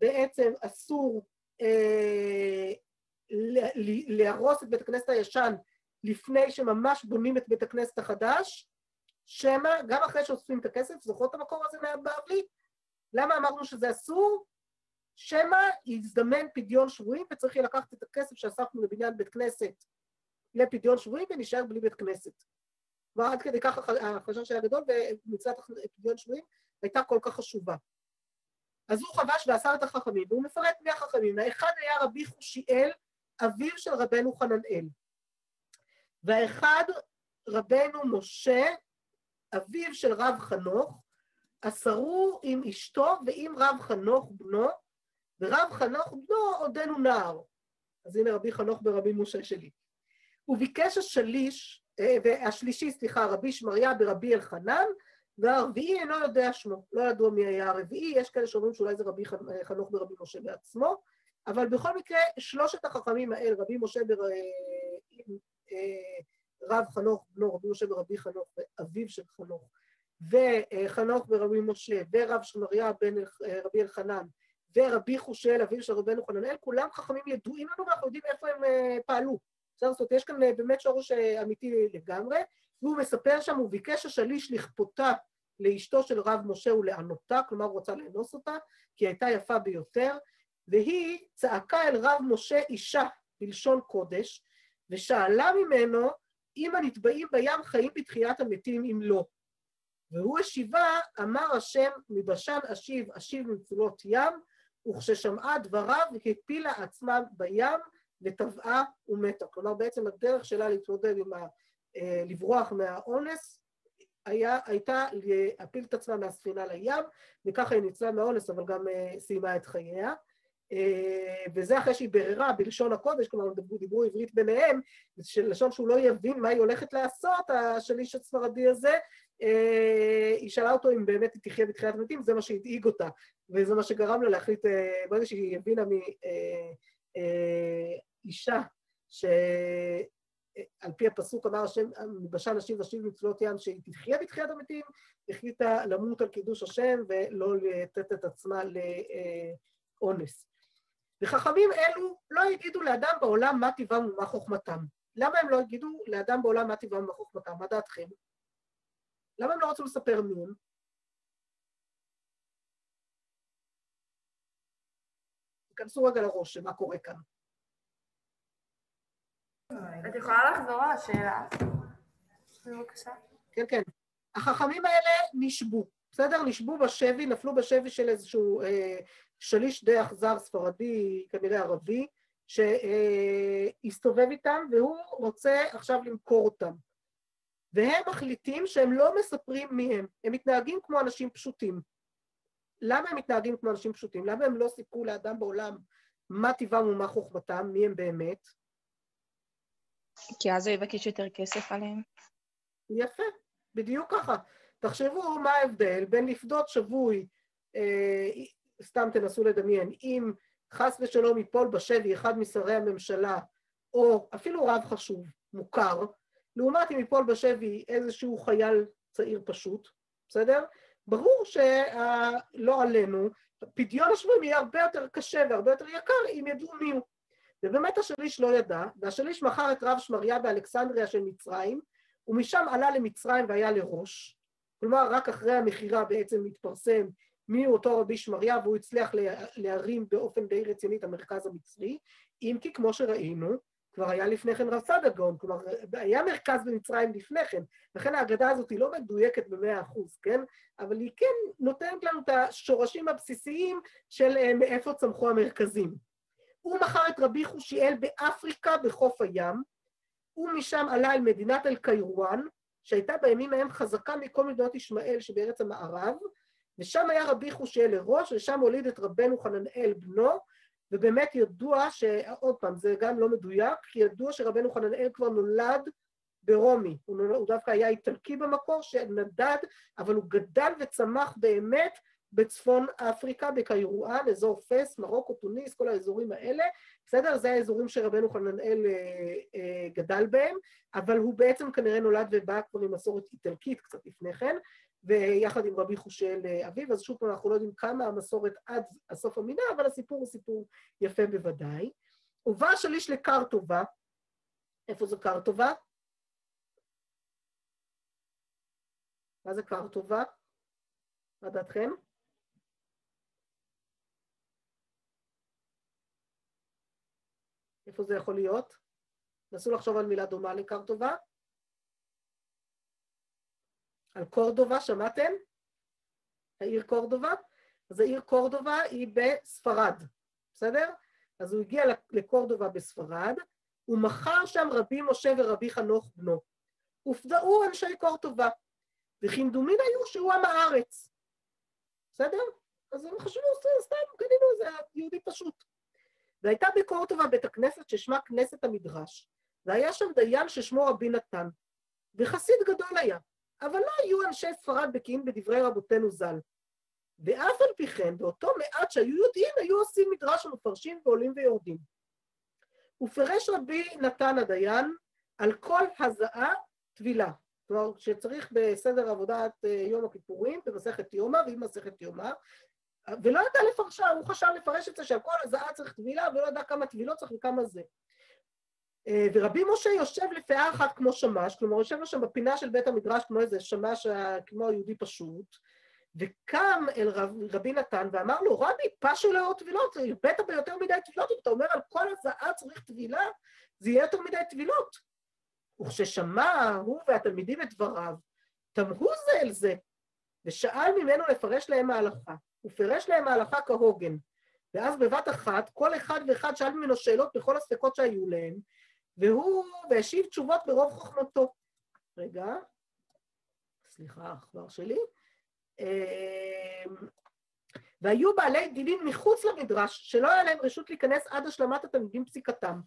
בעצם אסור אה, להרוס את בית הכנסת הישן לפני שממש בונים את בית הכנסת החדש, שמא, גם אחרי שאוספים את הכסף, זוכרות את המקור הזה מהבבלי? למה אמרנו שזה אסור? שמא יזדמן פדיון שבויים וצריך יהיה לקחת את הכסף שאספנו לבניין בית כנסת לפדיון שבויים ונשאר בלי בית כנסת. כבר עד כדי כך החשש היה גדול ומצוות פדיון שבויים הייתה כל כך חשובה. אז הוא חבש ואסר את החכמים, והוא מפרט מי החכמים. האחד היה רבי חושיאל, אביו של רבנו חננאל. והאחד רבנו משה, אביו של רב חנוך, אסרו עם אשתו ועם רב חנוך בנו, ורב חנוך בנו עודנו נער. אז הנה רבי חנוך ברבי משה שלי. הוא ביקש השליש, אה, השלישי, סליחה, רבי שמריה ברבי אלחנן, והרביעי אינו יודע שמו, לא ידוע מי היה הרביעי, יש כאלה שאומרים שאולי זה רבי חנוך ברבי משה בעצמו, אבל בכל מקרה, שלושת החכמים האלה, רבי משה בר... אה, אה, חנוך בנו, רבי משה ברבי חנוך, ואביו של חנוך, וחנוך ברבי משה, ורב שמריה בן רבי אלחנן, ורבי חושל, אביו של רבנו חננאל, כולם חכמים ידועים לנו ואנחנו יודעים איפה הם uh, פעלו. בסדר? זאת אומרת, יש כאן uh, באמת שורש uh, אמיתי לגמרי, והוא מספר שם, הוא ביקש השליש לכפותה לאשתו של רב משה ולענותה, כלומר הוא רצה לאנוס אותה, כי היא הייתה יפה ביותר, והיא צעקה אל רב משה אישה, בלשון קודש, ושאלה ממנו אם הנתבעים בים חיים בתחיית המתים אם לא. והוא השיבה, אמר השם, מבשן אשיב, אשיב ממצולות ים, וכששמעה דבריו הפילה עצמה בים וטבעה ומתה. כלומר, בעצם הדרך שלה להתמודד עם ה... אה, לברוח מהאונס היה, הייתה להפיל את עצמה מהספינה לים, וככה היא ניצלה מהאונס, אבל גם אה, סיימה את חייה. אה, וזה אחרי שהיא ביררה בלשון הקודש, כלומר דיברו, דיברו עברית ביניהם, של לשון שהוא לא יבין מה היא הולכת לעשות, השליש הספרדי הזה, היא שאלה אותו אם באמת היא תחיה בתחיית המתים, זה מה שהדאיג אותה, וזה מה שגרם לה להחליט, ברגע שהיא הבינה מאישה, ש... על פי הפסוק אמר השם, מבשל נשיב ושיב מצלות ים שהיא תחיה בתחיית המתים, החליטה למות על קידוש השם ולא לתת את עצמה לאונס. וחכמים אלו לא יגידו לאדם בעולם מה טבעם ומה חוכמתם. למה הם לא יגידו לאדם בעולם מה טבעם ומה חוכמתם? מה דעתכם? למה הם לא רצו לספר הם? תיכנסו רגע לראש של מה קורה כאן. את יכולה לחזור על השאלה? בבקשה. כן, כן. החכמים האלה נשבו, בסדר? נשבו בשבי, נפלו בשבי של איזשהו אה, שליש די אכזר ספרדי, כנראה ערבי, שהסתובב איתם והוא רוצה עכשיו למכור אותם. והם מחליטים שהם לא מספרים מי הם, הם מתנהגים כמו אנשים פשוטים. למה הם מתנהגים כמו אנשים פשוטים? למה הם לא סיפרו לאדם בעולם מה טבעם ומה חוכמתם, מי הם באמת? כי אז הוא יבקש יותר כסף עליהם. יפה, בדיוק ככה. תחשבו מה ההבדל בין לפדות שבוי, אה, סתם תנסו לדמיין, אם חס ושלום ייפול בשבי אחד משרי הממשלה, או אפילו רב חשוב, מוכר, לעומת אם ייפול בשבי איזשהו חייל צעיר פשוט, בסדר? ברור שלא עלינו, פדיון השבויים יהיה הרבה יותר קשה והרבה יותר יקר אם ידעו מי הוא. ובאמת השליש לא ידע, והשליש מכר את רב שמריה באלכסנדריה של מצרים, ומשם עלה למצרים והיה לראש. כלומר, רק אחרי המכירה בעצם התפרסם מי הוא אותו רבי שמריה, והוא הצליח להרים באופן די רציני את המרכז המצרי, אם כי כמו שראינו, כבר היה לפני כן רב סדגון, כלומר, היה מרכז במצרים לפני כן, לכן ההגדה הזאת היא לא מדויקת במאה אחוז, כן? אבל היא כן נותנת לנו את השורשים הבסיסיים של אה, מאיפה צמחו המרכזים. הוא מכר את רבי חושיאל באפריקה בחוף הים, ומשם עלה אל מדינת אל-קיירואן, שהייתה בימים ההם חזקה מכל מדינות ישמעאל שבארץ המערב, ושם היה רבי חושיאל לראש, ושם הוליד את רבנו חננאל בנו, ובאמת ידוע ש... עוד פעם, זה גם לא מדויק, כי ידוע שרבנו חננאל כבר נולד ברומי, הוא, נולד, הוא דווקא היה איטלקי במקור, שנדד, אבל הוא גדל וצמח באמת בצפון אפריקה, בקיירואן, אזור פס, מרוקו, טוניס, כל האזורים האלה, בסדר? זה האזורים שרבנו חננאל אה, אה, גדל בהם, אבל הוא בעצם כנראה נולד ובא כבר עם מסורת איטלקית קצת לפני כן, ויחד עם רבי חושל אה, אביו, אז שוב פעם אנחנו לא יודעים כמה המסורת עד הסוף המינה, אבל הסיפור הוא סיפור יפה בוודאי. הובא השליש לקרטובה, איפה זה קרטובה? מה זה קרטובה? מה דעתכם? איפה זה יכול להיות? נסו לחשוב על מילה דומה לקרטובה. על קורדובה, שמעתם? העיר קורדובה? אז העיר קורדובה היא בספרד, בסדר? אז הוא הגיע לקורדובה בספרד, הוא מכר שם רבי משה ורבי חנוך בנו. הופדעו אנשי קורדובה, וכמדומין היו שהוא עם הארץ. בסדר? אז הם חשבו, סתם, קנינו איזה יהודי פשוט. והייתה בקורטובה בית הכנסת ששמה כנסת המדרש, והיה שם דיין ששמו רבי נתן, וחסיד גדול היה, אבל לא היו אנשי ספרד בקיאים בדברי רבותינו ז"ל. ואף על פי כן, באותו מעט שהיו יודעים, היו עושים מדרש ומפרשים ועולים ויורדים. ופרש רבי נתן הדיין על כל הזעה טבילה. כלומר, שצריך בסדר עבודת אה, יום הכיפורים, במסכת יומא, ועם מסכת יומא, ולא ידע לפרשה, הוא חשב לפרש את זה שהכל הזעה צריך טבילה, ולא ידע כמה טבילות צריך וכמה זה. אה, ורבי משה יושב לפאה אחת כמו שמש, כלומר יושב לו שם בפינה של בית המדרש כמו איזה שמש, כמו יהודי פשוט, וקם אל רב, רבי נתן ואמר לו, רבי, פשו לאור טבילות, הבאת ביותר מדי טבילות, אם אתה אומר על כל הזעה צריך טבילה, זה יהיה יותר מדי טבילות. וכששמע הוא והתלמידים את דבריו, תמהו זה אל זה, ושאל ממנו לפרש להם ההלכה. הוא פירש להם ההלכה כהוגן. ואז בבת אחת כל אחד ואחד שאל ממנו שאלות בכל הספקות שהיו להם, והוא, והשיב תשובות ברוב חוכמתו. רגע, סליחה, העכבר שלי. אמ, והיו בעלי דינים מחוץ למדרש, שלא היה להם רשות להיכנס עד השלמת התלמידים פסיקתם.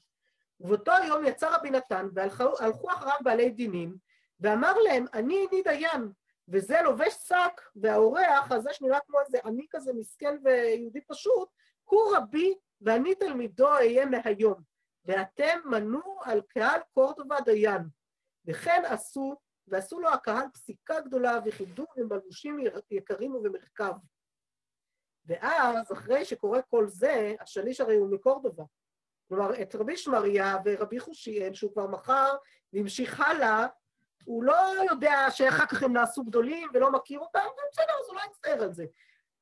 ובאותו היום יצא רבי נתן, והלכו אחריו בעלי דינים, ואמר להם, אני איני דיין, וזה לובש שק, והאורח הזה שנראה כמו איזה עני כזה מסכן ויהודי פשוט, הוא רבי ואני תלמידו אהיה מהיום, ואתם מנו על קהל קורדובה דיין. וכן עשו, ועשו לו הקהל פסיקה גדולה, וכיבדו במלבושים יקרים ובמרכב. ואז, אחרי שקורה כל זה, השליש הרי הוא מקורדובה. כלומר, את רבי שמריה ורבי חושיאל, שהוא כבר מכר והמשיך הלאה, הוא לא יודע שאחר כך הם נעשו גדולים ולא מכיר אותם, ובסדר, אז הוא לא יצטער על זה.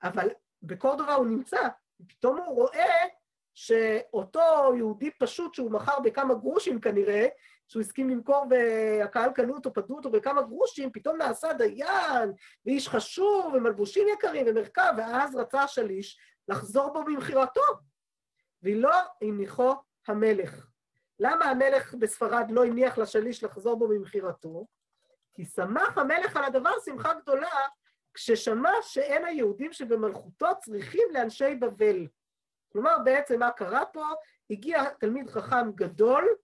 אבל בקורדובה הוא נמצא, ופתאום הוא רואה שאותו יהודי פשוט שהוא מכר בכמה גרושים כנראה, שהוא הסכים למכור והקהל קנו אותו, פדו אותו בכמה גרושים, פתאום נעשה דיין, ואיש חשוב, ומלבושים יקרים, ומרכב, ואז רצה השליש לחזור בו במכירתו. ולא הניחו המלך. למה המלך בספרד לא הניח לשליש לחזור בו ממכירתו? כי שמח המלך על הדבר שמחה גדולה, כששמע שאין היהודים שבמלכותו צריכים לאנשי בבל. כלומר, בעצם מה קרה פה? הגיע תלמיד חכם גדול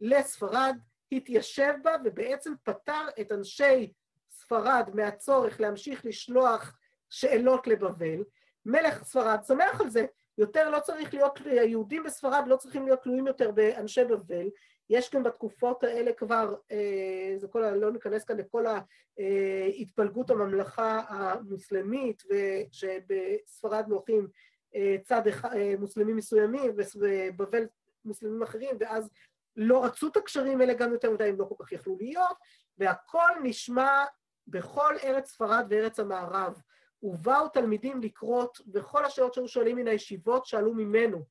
לספרד, התיישב בה ובעצם פטר את אנשי ספרד מהצורך להמשיך לשלוח שאלות לבבל. מלך ספרד שמח על זה, יותר לא צריך להיות, היהודים בספרד לא צריכים להיות תלויים יותר באנשי בבל, יש גם בתקופות האלה כבר, אה, זה כל, לא ניכנס כאן לכל ההתפלגות הממלכה המוסלמית, ושבספרד אה, צד אה, מוסלמים מסוימים ובבל מוסלמים אחרים, ואז לא רצו את הקשרים האלה גם יותר מדי, הם לא כל כך יכלו להיות, והכל נשמע בכל ארץ ספרד וארץ המערב. ובאו תלמידים לקרות, וכל השאלות שהיו שואלים מן הישיבות שאלו ממנו.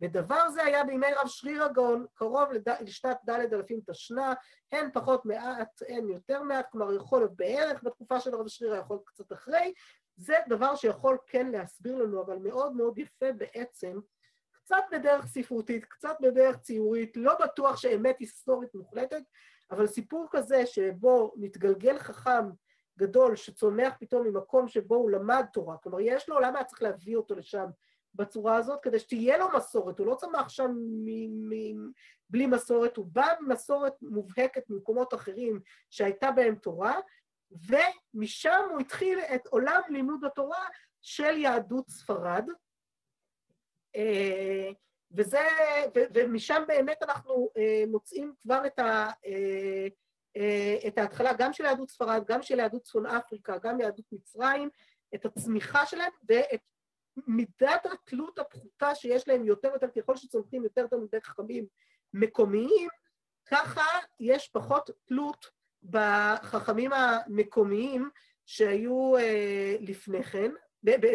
ודבר זה היה בימי רב שריר הגאון, קרוב לד... לשנת ד' אלפים תשנ"א, הן פחות מעט, הן יותר מעט, כלומר יכול להיות בערך בתקופה של רב שריר, יכול להיות קצת אחרי. זה דבר שיכול כן להסביר לנו, אבל מאוד מאוד יפה בעצם, קצת בדרך ספרותית, קצת בדרך ציורית, לא בטוח שאמת היסטורית מוחלטת, אבל סיפור כזה שבו מתגלגל חכם גדול שצומח פתאום ממקום שבו הוא למד תורה, כלומר יש לו, למה היה צריך להביא אותו לשם בצורה הזאת? כדי שתהיה לו מסורת, הוא לא צמח שם מ- מ- בלי מסורת, הוא בא ממסורת מובהקת ממקומות אחרים שהייתה בהם תורה, ומשם הוא התחיל את עולם לימוד התורה של יהדות ספרד. אה, וזה, ומשם באמת אנחנו אה, מוצאים כבר את ה... אה, את ההתחלה גם של יהדות ספרד, גם של יהדות צפון אפריקה, גם יהדות מצרים, את הצמיחה שלהם ואת מידת התלות הפחותה שיש להם יותר ויותר, ככל שצומחים יותר תלמידי חכמים מקומיים, ככה יש פחות תלות בחכמים המקומיים שהיו אה, לפני כן,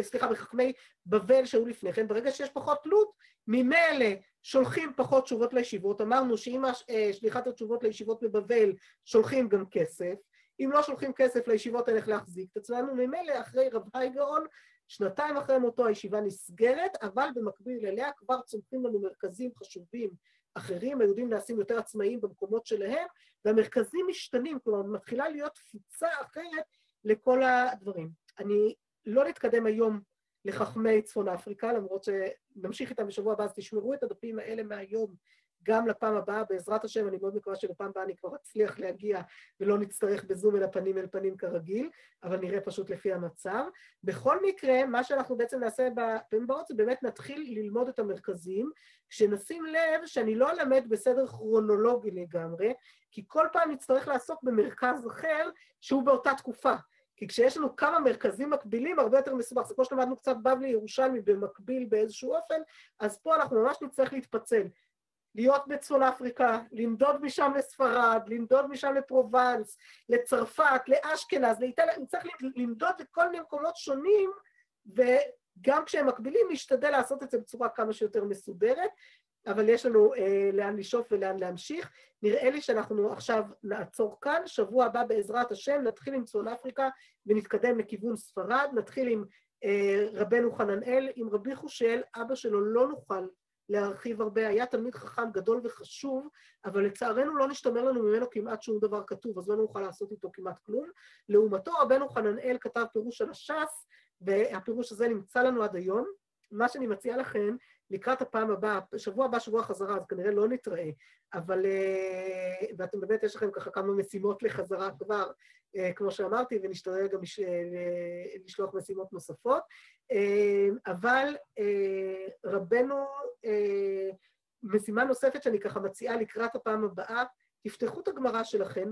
סליחה, בחכמי בבל שהיו לפני כן, ברגע שיש פחות תלות, ממילא שולחים פחות תשובות לישיבות, אמרנו שעם אה, שליחת התשובות לישיבות בבבל שולחים גם כסף, אם לא שולחים כסף לישיבות אין איך להחזיק את עצמנו, ממילא אחרי רב הייגאון, שנתיים אחרי מותו הישיבה נסגרת, אבל במקביל אליה כבר צומחים לנו מרכזים חשובים אחרים, היהודים נעשים יותר עצמאיים במקומות שלהם, והמרכזים משתנים, כלומר מתחילה להיות תפוצה אחרת לכל הדברים. אני לא נתקדם היום לחכמי צפון אפריקה, למרות שנמשיך איתם בשבוע הבא, אז תשמרו את הדפים האלה מהיום גם לפעם הבאה. בעזרת השם, אני מאוד מקווה שלפעם הבאה אני כבר אצליח להגיע ולא נצטרך בזום אל הפנים אל פנים כרגיל, אבל נראה פשוט לפי המצב. בכל מקרה, מה שאנחנו בעצם נעשה בפעמים הבאות זה באמת נתחיל ללמוד את המרכזים, כשנשים לב שאני לא אלמד בסדר כרונולוגי לגמרי, כי כל פעם נצטרך לעסוק במרכז אחר שהוא באותה תקופה. כי כשיש לנו כמה מרכזים מקבילים, הרבה יותר מסובך. זה כמו שלמדנו קצת בבלי ירושלמי במקביל באיזשהו אופן, אז פה אנחנו ממש נצטרך להתפצל. להיות בצפון אפריקה, לנדוד משם לספרד, לנדוד משם לפרובנס, לצרפת, לאשכנז, לאיטליה, נצטרך לנדוד לכל מיני מקומות שונים, וגם כשהם מקבילים, להשתדל לעשות את זה בצורה כמה שיותר מסודרת. אבל יש לנו אה, לאן לשאוף ולאן להמשיך. נראה לי שאנחנו עכשיו נעצור כאן, שבוע הבא בעזרת השם נתחיל עם צפון אפריקה ונתקדם לכיוון ספרד, נתחיל עם רבנו חננאל, עם רבי חושיאל, אבא שלו לא נוכל להרחיב הרבה, היה תלמיד חכם גדול וחשוב, אבל לצערנו לא נשתמר לנו ממנו כמעט שום דבר כתוב, אז לא נוכל לעשות איתו כמעט כלום. לעומתו רבנו חננאל כתב פירוש על הש"ס, והפירוש הזה נמצא לנו עד היום. מה שאני מציעה לכם, לקראת הפעם הבאה, שבוע הבא, שבוע חזרה, אז כנראה לא נתראה, אבל, אה, ואתם באמת, יש לכם ככה כמה משימות לחזרה כבר, אה, כמו שאמרתי, ונשתדל גם אה, לשלוח משימות נוספות, אבל רבנו, משימה נוספת שאני ככה מציעה לקראת הפעם הבאה, תפתחו את הגמרא שלכם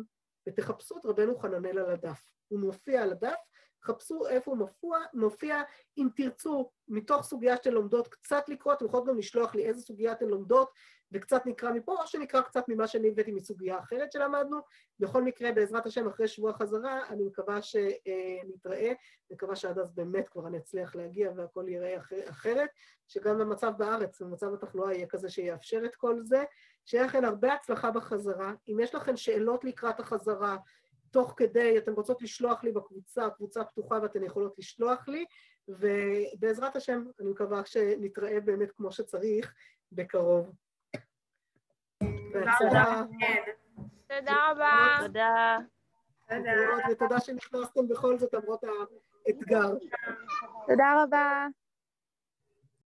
ותחפשו את רבנו חננאל על הדף. הוא מופיע על הדף, חפשו איפה הוא מופיע, מופיע, אם תרצו, מתוך סוגיה שאתן לומדות, קצת לקרוא, אתם יכולות גם לשלוח לי איזה סוגיה אתן לומדות, וקצת נקרא מפה, או שנקרא קצת ממה שאני הבאתי מסוגיה אחרת שלמדנו. בכל מקרה, בעזרת השם, אחרי שבוע חזרה, אני מקווה שנתראה, מקווה שעד אז באמת כבר אני אצליח להגיע והכל ייראה אחרת, שגם המצב בארץ, ומצב התחלואה יהיה כזה שיאפשר את כל זה. שיהיה לכם הרבה הצלחה בחזרה. אם יש לכם שאלות לקראת החזרה, תוך כדי, אתן רוצות לשלוח לי בקבוצה, קבוצה פתוחה ואתן יכולות לשלוח לי, ובעזרת השם, אני מקווה שנתראה באמת כמו שצריך בקרוב. תודה רבה. תודה. ותודה שנכנסתם בכל זאת למרות האתגר. תודה רבה.